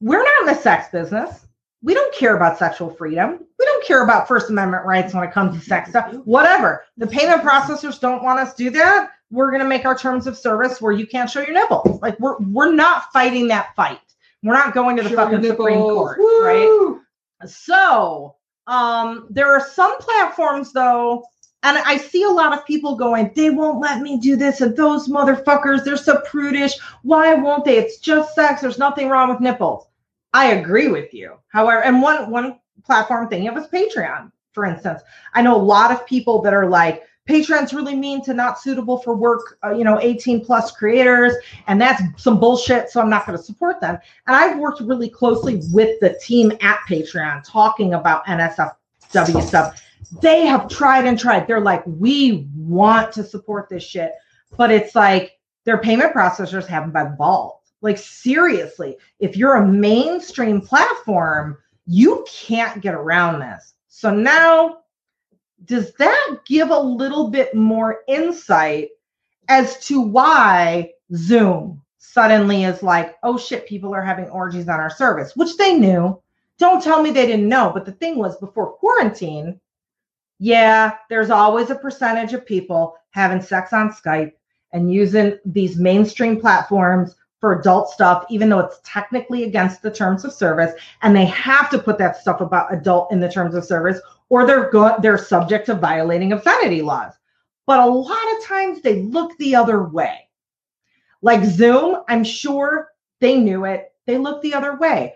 we're not in the sex business. We don't care about sexual freedom. We don't care about First Amendment rights when it comes to sex stuff. Whatever. The payment processors don't want us to do that. We're going to make our terms of service where you can't show your nipples. Like we're we're not fighting that fight. We're not going to the fucking Supreme Court, right? So, um, there are some platforms though, and I see a lot of people going, they won't let me do this, and those motherfuckers, they're so prudish. Why won't they? It's just sex. There's nothing wrong with nipples. I agree with you. However, and one one platform thing, it was Patreon, for instance. I know a lot of people that are like, Patreon's really mean to not suitable for work, uh, you know, 18 plus creators, and that's some bullshit. So I'm not going to support them. And I've worked really closely with the team at Patreon talking about NSFW stuff. They have tried and tried. They're like, we want to support this shit, but it's like their payment processors haven't been involved. Like, seriously, if you're a mainstream platform, you can't get around this. So now, does that give a little bit more insight as to why Zoom suddenly is like, oh shit, people are having orgies on our service, which they knew. Don't tell me they didn't know. But the thing was, before quarantine, yeah, there's always a percentage of people having sex on Skype and using these mainstream platforms for adult stuff, even though it's technically against the terms of service. And they have to put that stuff about adult in the terms of service, or they're go- they're subject to violating obscenity laws. But a lot of times they look the other way. Like Zoom, I'm sure they knew it. They looked the other way.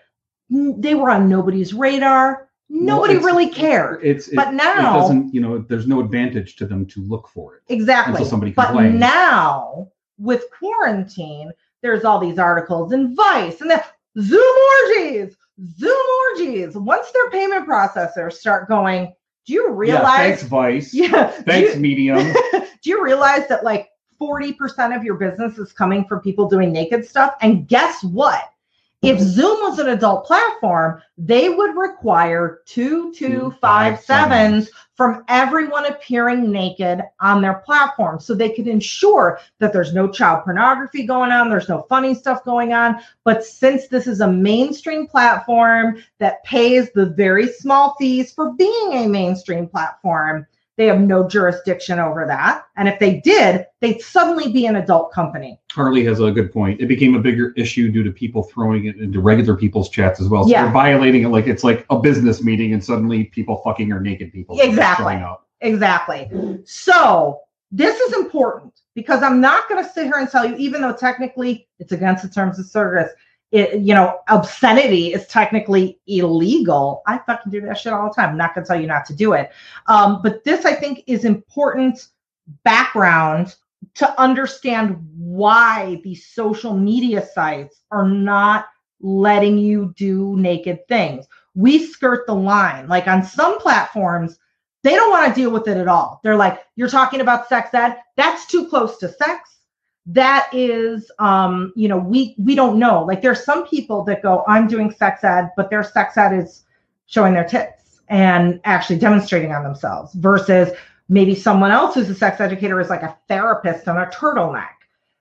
They were on nobody's radar. Nobody it's- really cared. It's it, But it now- doesn't. You know, there's no advantage to them to look for it. Exactly. Until somebody complains. but now with quarantine, there's all these articles in Vice and the Zoom orgies, Zoom orgies. Once their payment processors start going, do you Yeah, realize? thanks, Vice. Yeah. do Thanks, you- Medium. do you realize that like 40% of your business is coming from people doing naked stuff? And guess what? If Zoom was an adult platform, they would require two, two, five, sevens from everyone appearing naked on their platform so they could ensure that there's no child pornography going on, there's no funny stuff going on. But since this is a mainstream platform that pays the very small fees for being a mainstream platform, they have no jurisdiction over that. And if they did, they'd suddenly be an adult company. Harley has a good point. It became a bigger issue due to people throwing it into regular people's chats as well. So Yeah. they're violating it like it's like a business meeting, and suddenly people fucking are naked people. Exactly. Exactly. So this is important because I'm not going to sit here and tell you, even though technically it's against the terms of service, it, you know, obscenity is technically illegal. I fucking do that shit all the time. I'm not going to tell you not to do it. Um, but this, I think, is important background to understand why these social media sites are not letting you do naked things. We skirt the line. Like on some platforms, they don't want to deal with it at all. They're like, you're talking about sex ed. That's too close to sex. That is, um, you know, we we don't know. Like there's some people that go, I'm doing sex ed, but their sex ed is showing their tits and actually demonstrating on themselves versus maybe someone else who's a sex educator is like a therapist on a turtleneck.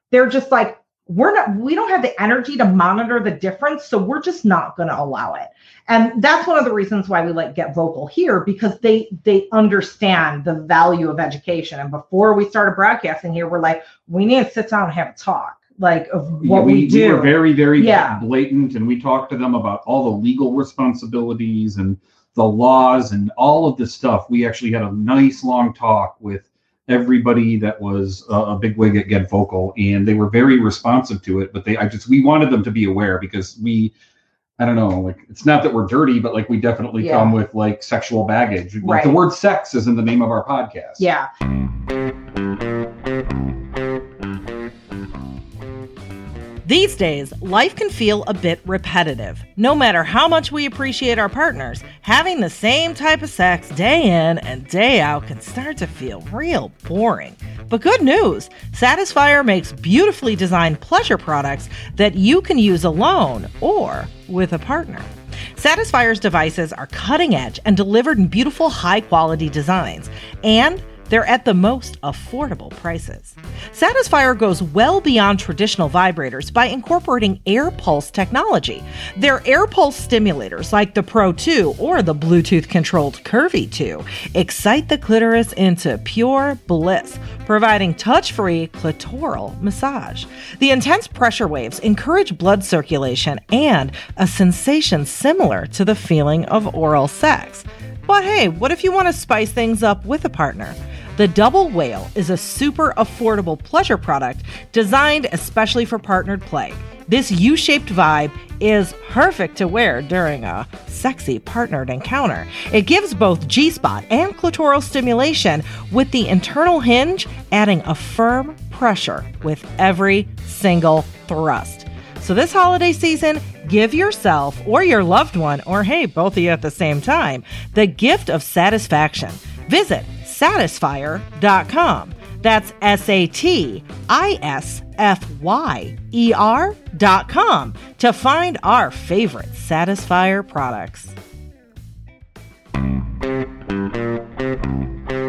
They're just like, we're not, we don't have the energy to monitor the difference. So we're just not going to allow it. And that's one of the reasons why we like get vocal here because they they understand the value of education. And before we started broadcasting here, we're like, we need to sit down and have a talk, like of what we, do. we were very, very Yeah. blatant, and we talked to them about all the legal responsibilities and the laws and all of this stuff. We actually had a nice long talk with everybody that was a, a big wig at Get Vocal, and they were very responsive to it. But they, I just, we wanted them to be aware because we. I don't know, like it's not that we're dirty, but like we definitely Yeah. come with like sexual baggage. Like the word sex is in the name of our podcast. These days, life can feel a bit repetitive. No matter how much we appreciate our partners, having the same type of sex day in and day out can start to feel real boring. But good news Satisfyer makes beautifully designed pleasure products that you can use alone or with a partner. Satisfyer's devices are cutting edge and delivered in beautiful, high quality designs. And they're at the most affordable prices. Satisfyer goes well beyond traditional vibrators by incorporating air pulse technology. Their air pulse stimulators, like the Pro 2 or the Bluetooth controlled Curvy 2, excite the clitoris into pure bliss, providing touch free clitoral massage. The intense pressure waves encourage blood circulation and a sensation similar to the feeling of oral sex. But hey, what if you want to spice things up with a partner? The Double Whale is a super affordable pleasure product designed especially for partnered play. This U shaped vibe is perfect to wear during a sexy partnered encounter. It gives both G spot and clitoral stimulation, with the internal hinge adding a firm pressure with every single thrust. So, this holiday season, give yourself or your loved one, or hey, both of you at the same time, the gift of satisfaction. Visit satisfyer.com. That's S A T I S F Y E R.com to find our favorite Satisfyer products.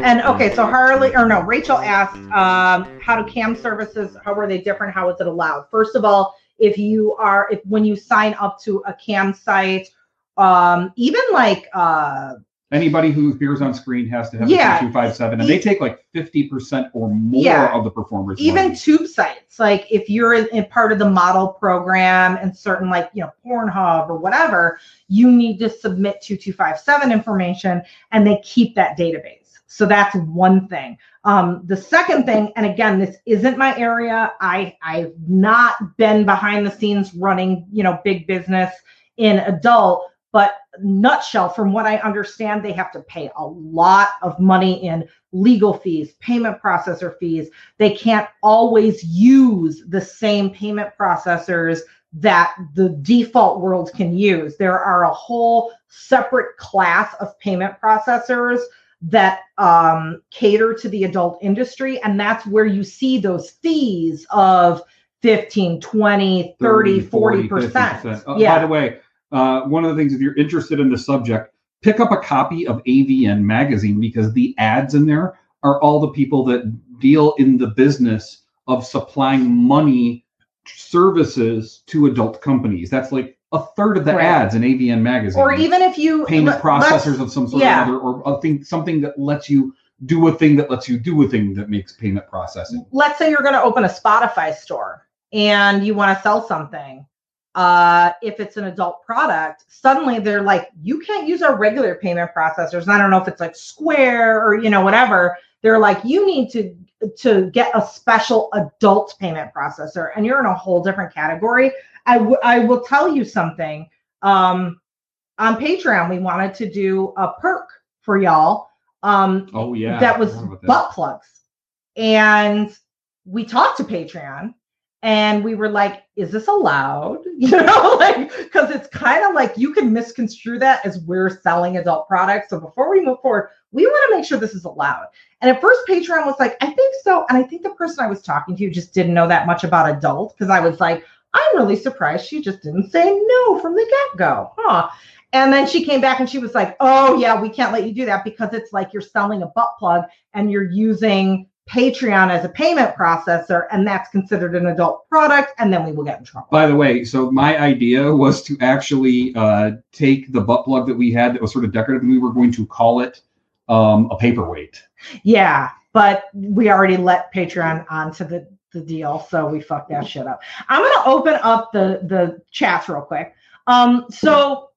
And okay, so Harley or no, Rachel asked, um, how do cam services? How are they different? How is it allowed? First of all, if you are, if when you sign up to a cam site, um, even like uh, Anybody who appears on screen has to have Yeah. a 257, and they take like 50% or more Yeah. of the performers. even money. tube sites like if you're in, in part of the model program and certain like you know pornhub or whatever you need to submit 2257 information and they keep that database so that's one thing um, the second thing and again this isn't my area i i've not been behind the scenes running you know big business in adult but nutshell from what i understand they have to pay a lot of money in legal fees, payment processor fees. They can't always use the same payment processors that the default world can use. There are a whole separate class of payment processors that um, cater to the adult industry. And that's where you see those fees of 15, 20, 30, 40%. 50%. Uh, By the way, uh, one of the things, if you're interested in the subject, pick up a copy of AVN magazine because the ads in there are all the people that deal in the business of supplying money services to adult companies. That's like a third of the Right. ads in AVN magazine. Or even if you payment processors of some sort yeah. or other, or a thing, something that lets you do a thing that lets you do a thing that makes payment processing. let's say you're going to open a Shopify store and you want to sell something. Uh, if it's an adult product, suddenly they're like, you can't use our regular payment processors. And I don't know if it's like Square or you know whatever. They're like, you need to to get a special adult payment processor, and you're in a whole different category. I, w- I will tell you something. Um, on Patreon, we wanted to do a perk for y'all. Um, Oh yeah, that was that. butt plugs. And we talked to Patreon and we were like, is this allowed? You know, like, because it's kind of like you can misconstrue that as we're selling adult products. So before we move forward, we want to make sure this is allowed. And at first, Patreon was like, I think so. And I think the person I was talking to just didn't know that much about adult because I was like, I'm really surprised she just didn't say no from the get go. Huh. And then she came back and she was like, Oh, yeah, we can't let you do that because it's like you're selling a butt plug and you're using Patreon as a payment processor, and that's considered an adult product. And then we will get in trouble. By the way, so my idea was to actually uh, take the butt plug that we had that was sort of decorative, and we were going to call it um, a paperweight. Yeah, but we already let Patreon onto the, the deal, so we fucked that shit up. I'm gonna open up the the chats real quick. Um, so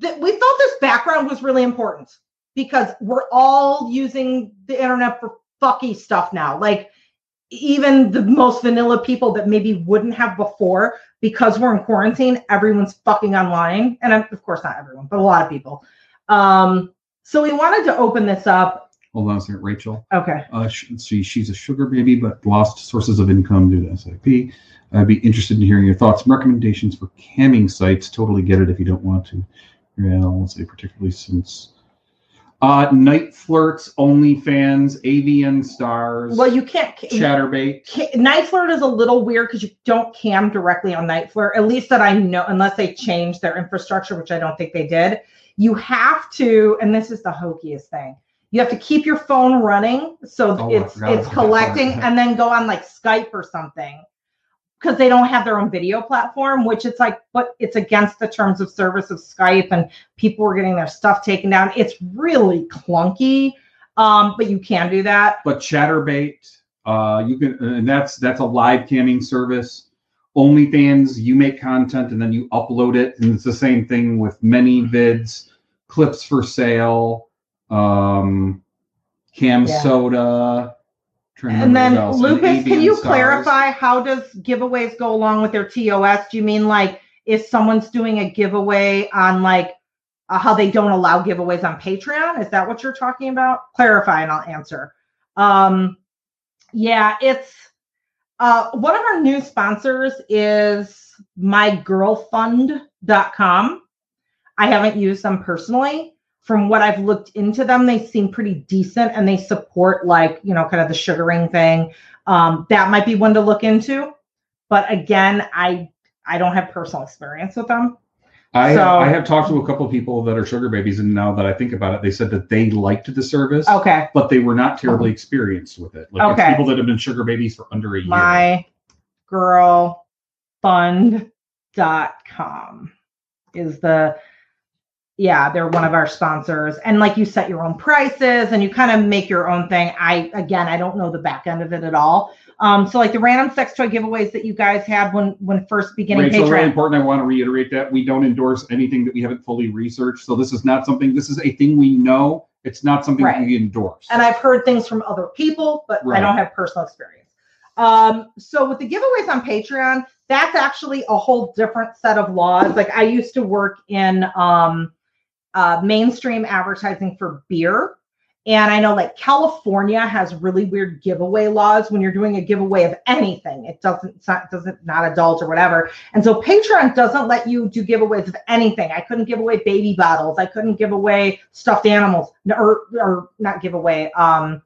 th- we thought this background was really important because we're all using the internet for fucky stuff now. Like even the most vanilla people that maybe wouldn't have before because we're in quarantine, everyone's fucking online, and I'm, of course not everyone, but a lot of people. Um, so we wanted to open this up Hold on a second, Rachel. Okay. Uh, sh- she, she's a sugar baby, but lost sources of income due to SIP. I'd be interested in hearing your thoughts and recommendations for camming sites. Totally get it if you don't want to. Yeah, let's say particularly since uh, NiteFlirts, OnlyFans, AVN Stars, Well, you can't. Chaturbate. Ca- NiteFlirt is a little weird because you don't cam directly on NiteFlirt, at least that I know, unless they changed their infrastructure, which I don't think they did. You have to, and this is the hokiest thing. You have to keep your phone running so Oh, it's it's about that part. collecting, and then go on like Skype or something because they don't have their own video platform. Which it's like, but it's against the terms of service of Skype, and people were getting their stuff taken down. It's really clunky, um, but you can do that. but Chaturbate, uh, you can, and that's that's a live camming service. OnlyFans, you make content and then you upload it, and it's the same thing with ManyVids, clips for sale, um, Cam Yeah. Soda. And then Lucas, can you Stars. clarify how does giveaways go along with their TOS? Do you mean like if someone's doing a giveaway on like uh, how they don't allow giveaways on Patreon? Is that what you're talking about? Clarify and I'll answer. Um, yeah, it's uh, one of our new sponsors is mygirlfund.com. I haven't used them personally. From what I've looked into them, they seem pretty decent and they support like, you know, kind of the sugaring thing. Um, that might be one to look into. But again, I I don't have personal experience with them. I, So- I have talked to a couple of people that are sugar babies, and now that I think about it, they said that they liked the service, Okay. but they were not terribly experienced with it. Like Okay. people that have been sugar babies for under a year. My girl fund.com is the yeah they're one of our sponsors and like you set your own prices and you kind of make your own thing i again i don't know the back end of it at all um so like the random sex toy giveaways that you guys had when when first beginning Rachel, really important. I want to reiterate that we don't endorse anything that we haven't fully researched. So this is not something. This is a thing we know. It's not something Right. we endorse. and I've heard things from other people, but I don't have personal experience. Um, so with the giveaways on Patreon, that's actually a whole different set of laws. Like I used to work in um, uh, mainstream advertising for beer. And I know like California has really weird giveaway laws when you're doing a giveaway of anything. It doesn't not, doesn't not adult or whatever. And so Patreon doesn't let you do giveaways of anything. I couldn't give away baby bottles. I couldn't give away stuffed animals or or not give away um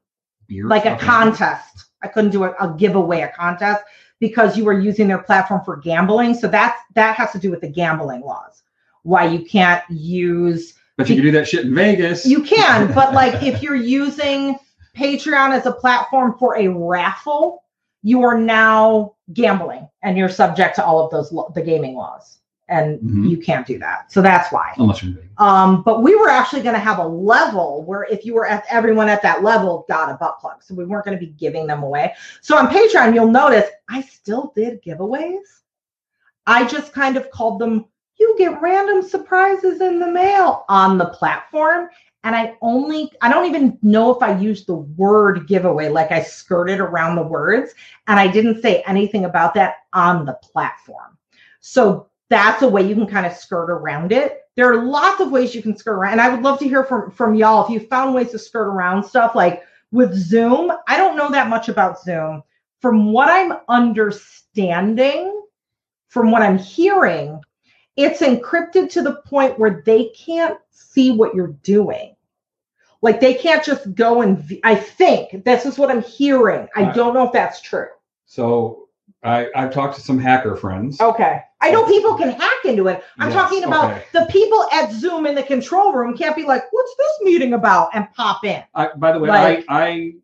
Beer like a contest. I couldn't do a, a giveaway, a contest because you were using their platform for gambling. So that's that has to do with the gambling laws. Why you can't use But you can do that shit in Vegas. you can, but like if you're using Patreon as a platform for a raffle, you are now gambling and you're subject to all of those lo- the gaming laws. And Mhm. you can't do that. So that's why. unless you're in Vegas. Um, but we were actually going to have a level where if you were at everyone at that level got a butt plug. So we weren't going to be giving them away. So on Patreon, you'll notice I still did giveaways. I just kind of called them, you get random surprises in the mail on the platform. And I only, I don't even know if I used the word giveaway, like I skirted around the words. And I didn't say anything about that on the platform. So that's a way you can kind of skirt around it. There are lots of ways you can skirt around. And I would love to hear from, from y'all if you found ways to skirt around stuff like with Zoom. I don't know that much about Zoom. From what I'm understanding, from what I'm hearing, it's encrypted to the point where they can't see what you're doing. Like they can't just go and v- I think this is what I'm hearing. I Right. don't know if that's true. So I, I've talked to some hacker friends. Okay. I know people can hack into it. I'm Yes, talking about okay. the people at Zoom in the control room can't be like, what's this meeting about? And pop in. I, by the way, Like- I,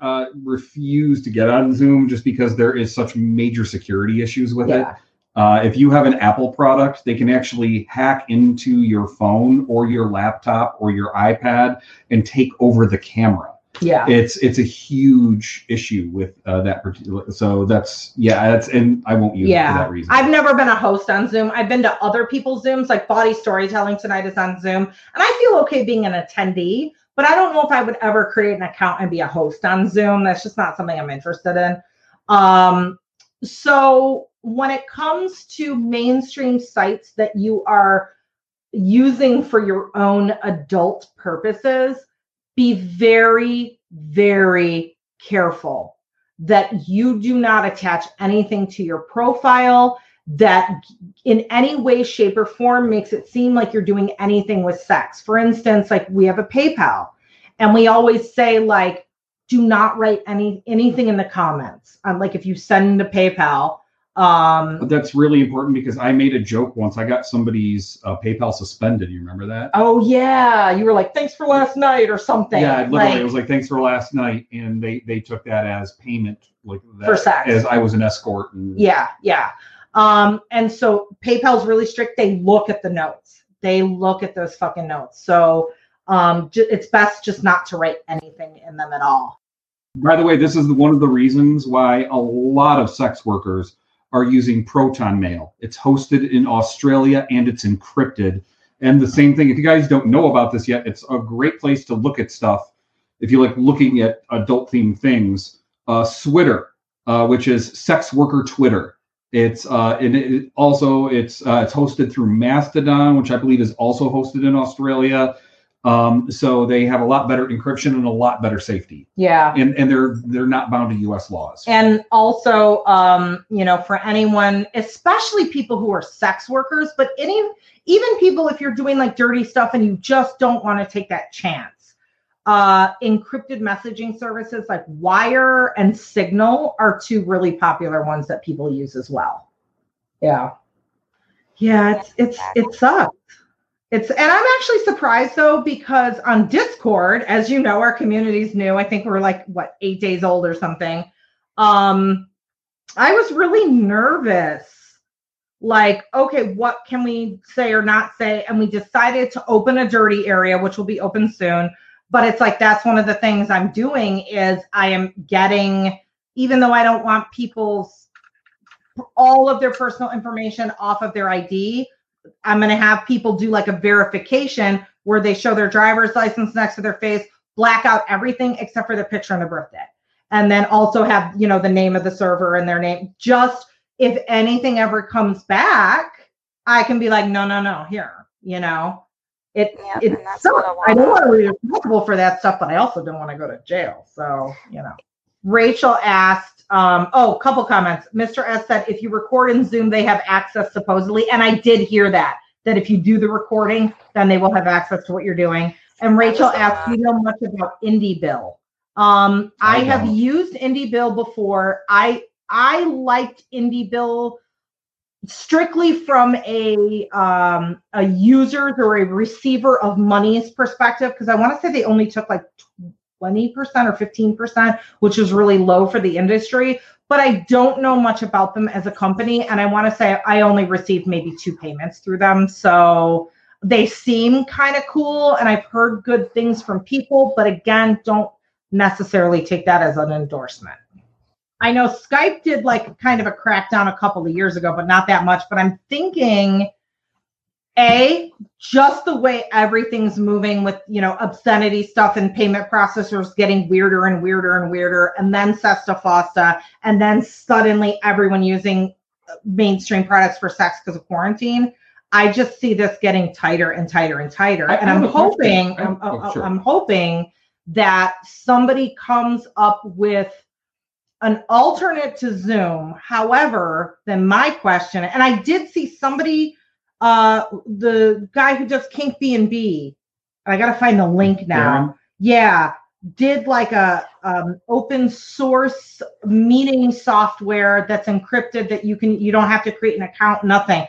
I uh, refuse to get on Zoom just because there is such major security issues with it. Uh, if you have an Apple product, they can actually hack into your phone or your laptop or your iPad and take over the camera. Yeah. It's it's a huge issue with uh, that particular. So that's yeah, that's and I won't use it Yeah. for that reason. I've never been a host on Zoom. I've been to other people's Zooms, like Body Storytelling tonight is on Zoom. And I feel okay being an attendee, but I don't know if I would ever create an account and be a host on Zoom. That's just not something I'm interested in. Um, so when it comes to mainstream sites that you are using for your own adult purposes, be very, very careful that you do not attach anything to your profile that in any way, shape, or form makes it seem like you're doing anything with sex. For instance, like we have a PayPal, and we always say, like, do not write any anything in the comments. Um, like if you send to PayPal, um, That's really important because I made a joke once. I got somebody's uh, PayPal suspended. You remember that? oh yeah, you were like, thanks for last night or something. Yeah, literally, Like, it was like thanks for last night, and they they took that as payment, like that, For sex. as I was an escort. And Yeah, yeah. Um, and so PayPal's really strict. They look at the notes. They look at those fucking notes. So um, ju- it's best just not to write anything in them at all. By the way, this is one of the reasons why a lot of sex workers are using Proton Mail. It's hosted in Australia and it's encrypted. And the same thing, if you guys don't know about this yet, it's a great place to look at stuff. If you like looking at adult themed things, uh, Switter, uh, which is sex worker Twitter. It's uh, and it also it's uh, it's hosted through Mastodon, which I believe is also hosted in Australia. Um, so they have a lot better encryption and a lot better safety Yeah. and and they're they're not bound to U.S. laws. And also, um, you know, for anyone, especially people who are sex workers, but any even people if you're doing like dirty stuff and you just don't want to take that chance. Uh, encrypted messaging services like Wire and Signal are two really popular ones that people use as well. Yeah. Yeah, it's it's it sucks. It's and I'm actually surprised though because on Discord, as you know, our community's new. I think we're like what eight days old or something. Um, I was really nervous. Like, okay, what can we say or not say? And we decided to open a dirty area, which will be open soon. But it's like that's one of the things I'm doing is I am getting, even though I don't want people's all of their personal information off of their ID, I'm going to have people do like a verification where they show their driver's license next to their face, black out everything except for the picture and the birthday. And then also have, you know, the name of the server and their name. Just if anything ever comes back, I can be like, no, no, no, here, you know. It Yeah, it sucks. I I don't want to be responsible for that stuff, but I also don't want to go to jail. So, you know. Rachel asked, um, oh, couple comments. Mr. S said if you record in Zoom, they have access supposedly. And I did hear that, that if you do the recording, then they will have access to what you're doing. And Rachel asked, do you know much about Indie Bill? Um, I, I have used Indie Bill before. I I liked Indie Bill strictly from a um a user or a receiver of money's perspective because I want to say they only took like 20% or 15%, which is really low for the industry. But I don't know much about them as a company. And I want to say I only received maybe two payments through them. So they seem kind of cool. And I've heard good things from people. But again, don't necessarily take that as an endorsement. I know Skype did like kind of a crackdown a couple of years ago, but not that much. But I'm thinking a just the way everything's moving with you know obscenity stuff and payment processors getting weirder and weirder and weirder and then sesta fosta and then suddenly everyone using uh, mainstream products for sex because of quarantine. I just see this getting tighter and tighter and tighter I- and i'm hoping I- I'm, oh, sure. I'm hoping that somebody comes up with an alternate to zoom. However then my question and i did see somebody uh the guy who does kink b&b i gotta find the link now. Darren? yeah did like a um, open source meeting software that's encrypted that you can you don't have to create an account nothing.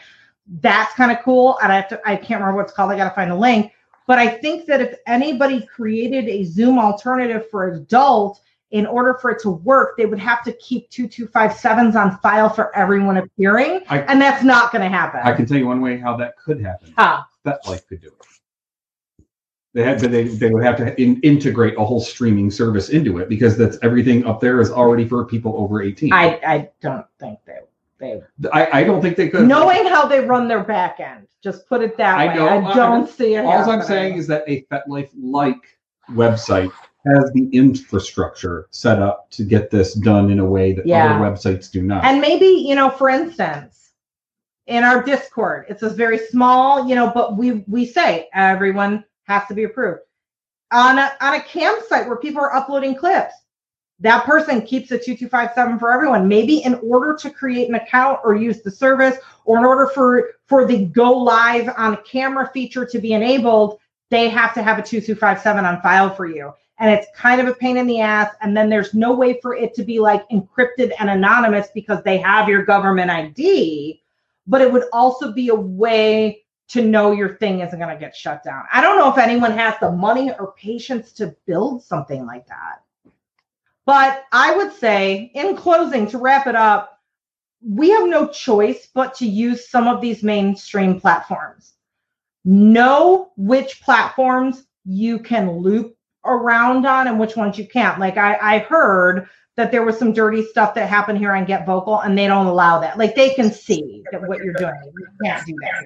That's kind of cool and i have to i can't remember what it's called i gotta find the link. But i think that if anybody created a zoom alternative for adult in order for it to work they would have to keep 2257s on file for everyone appearing I- and that's not going to happen I can tell you one way how that could happen. Huh. FetLife could do it. They had, but they, they would have to in, integrate a whole streaming service into it because that's everything up there is already for people over 18. i i don't think they they I, I don't think they could. knowing how they run their back end just put it that I way know, i don't see it All I'm saying is that a FetLife like website has the infrastructure set up to get this done in a way that Yeah. other websites do not. and maybe you know for instance in our discord it's a very small you know but we we say everyone has to be approved on a on a campsite where people are uploading clips. That person keeps a 2257 for everyone. Maybe in order to create an account or use the service, or in order for for the go live on camera feature to be enabled, they have to have a 2257 on file for you. And it's kind of a pain in the ass. And then there's no way for it to be like encrypted and anonymous because they have your government ID. But it would also be a way to know your thing isn't going to get shut down. I don't know if anyone has the money or patience to build something like that. But I would say, in closing, to wrap it up, we have no choice but to use some of these mainstream platforms. Know which platforms you can loop around on and which ones you can't. Like I, I heard that there was some dirty stuff that happened here on Get Vocal, and they don't allow that. Like they can see what you're doing. You can't do that.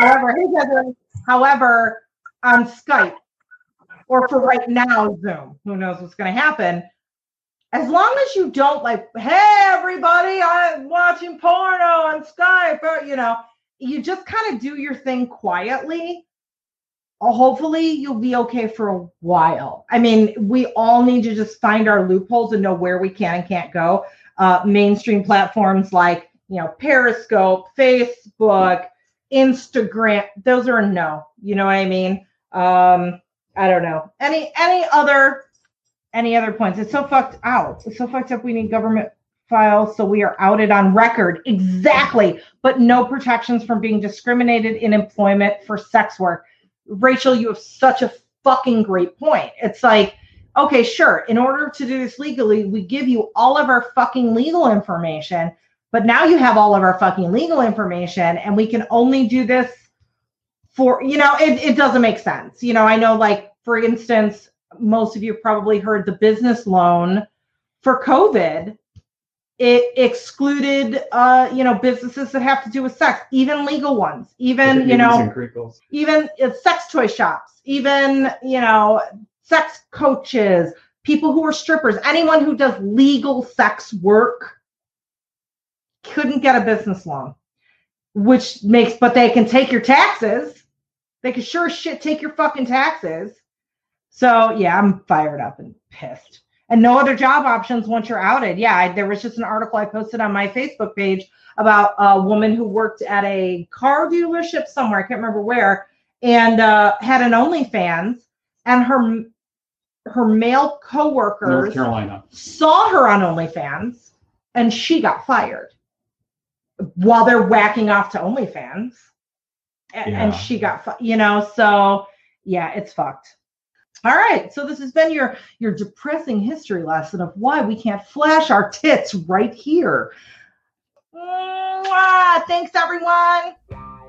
However, however, on Skype or for right now, Zoom, who knows what's going to happen? As long as you don't like, hey, everybody, I'm watching porno on Skype, or, you know, you just kind of do your thing quietly hopefully you'll be okay for a while. I mean, we all need to just find our loopholes and know where we can and can't go. Uh, mainstream platforms like, you know, Periscope, Facebook, Instagram, those are no. You know what I mean? Um, I don't know. Any any other any other points? It's so fucked out. It's so fucked up. We need government files so we are outed on record. Exactly. But no protections from being discriminated in employment for sex work. Rachel, you have such a fucking great point. It's like, okay, sure, in order to do this legally, we give you all of our fucking legal information, but now you have all of our fucking legal information, and we can only do this for, you know, it, it doesn't make sense. You know, I know, like, for instance, most of you probably heard the business loan for COVID it excluded uh you know businesses that have to do with sex even legal ones even you know even uh, sex toy shops even you know sex coaches people who are strippers anyone who does legal sex work couldn't get a business loan which makes but they can take your taxes. They can sure shit take your fucking taxes. So yeah i'm fired up and pissed and no other job options once you're outed. Yeah, I, there was just an article I posted on my Facebook page about a woman who worked at a car dealership somewhere, I can't remember where, and uh, had an OnlyFans, and her her male coworkers North Carolina saw her on OnlyFans, and she got fired while they're whacking off to OnlyFans, and, yeah. and she got, you know, so yeah, it's fucked. All right, so this has been your your depressing history lesson of why we can't flash our tits right here. Mwah! Thanks, everyone.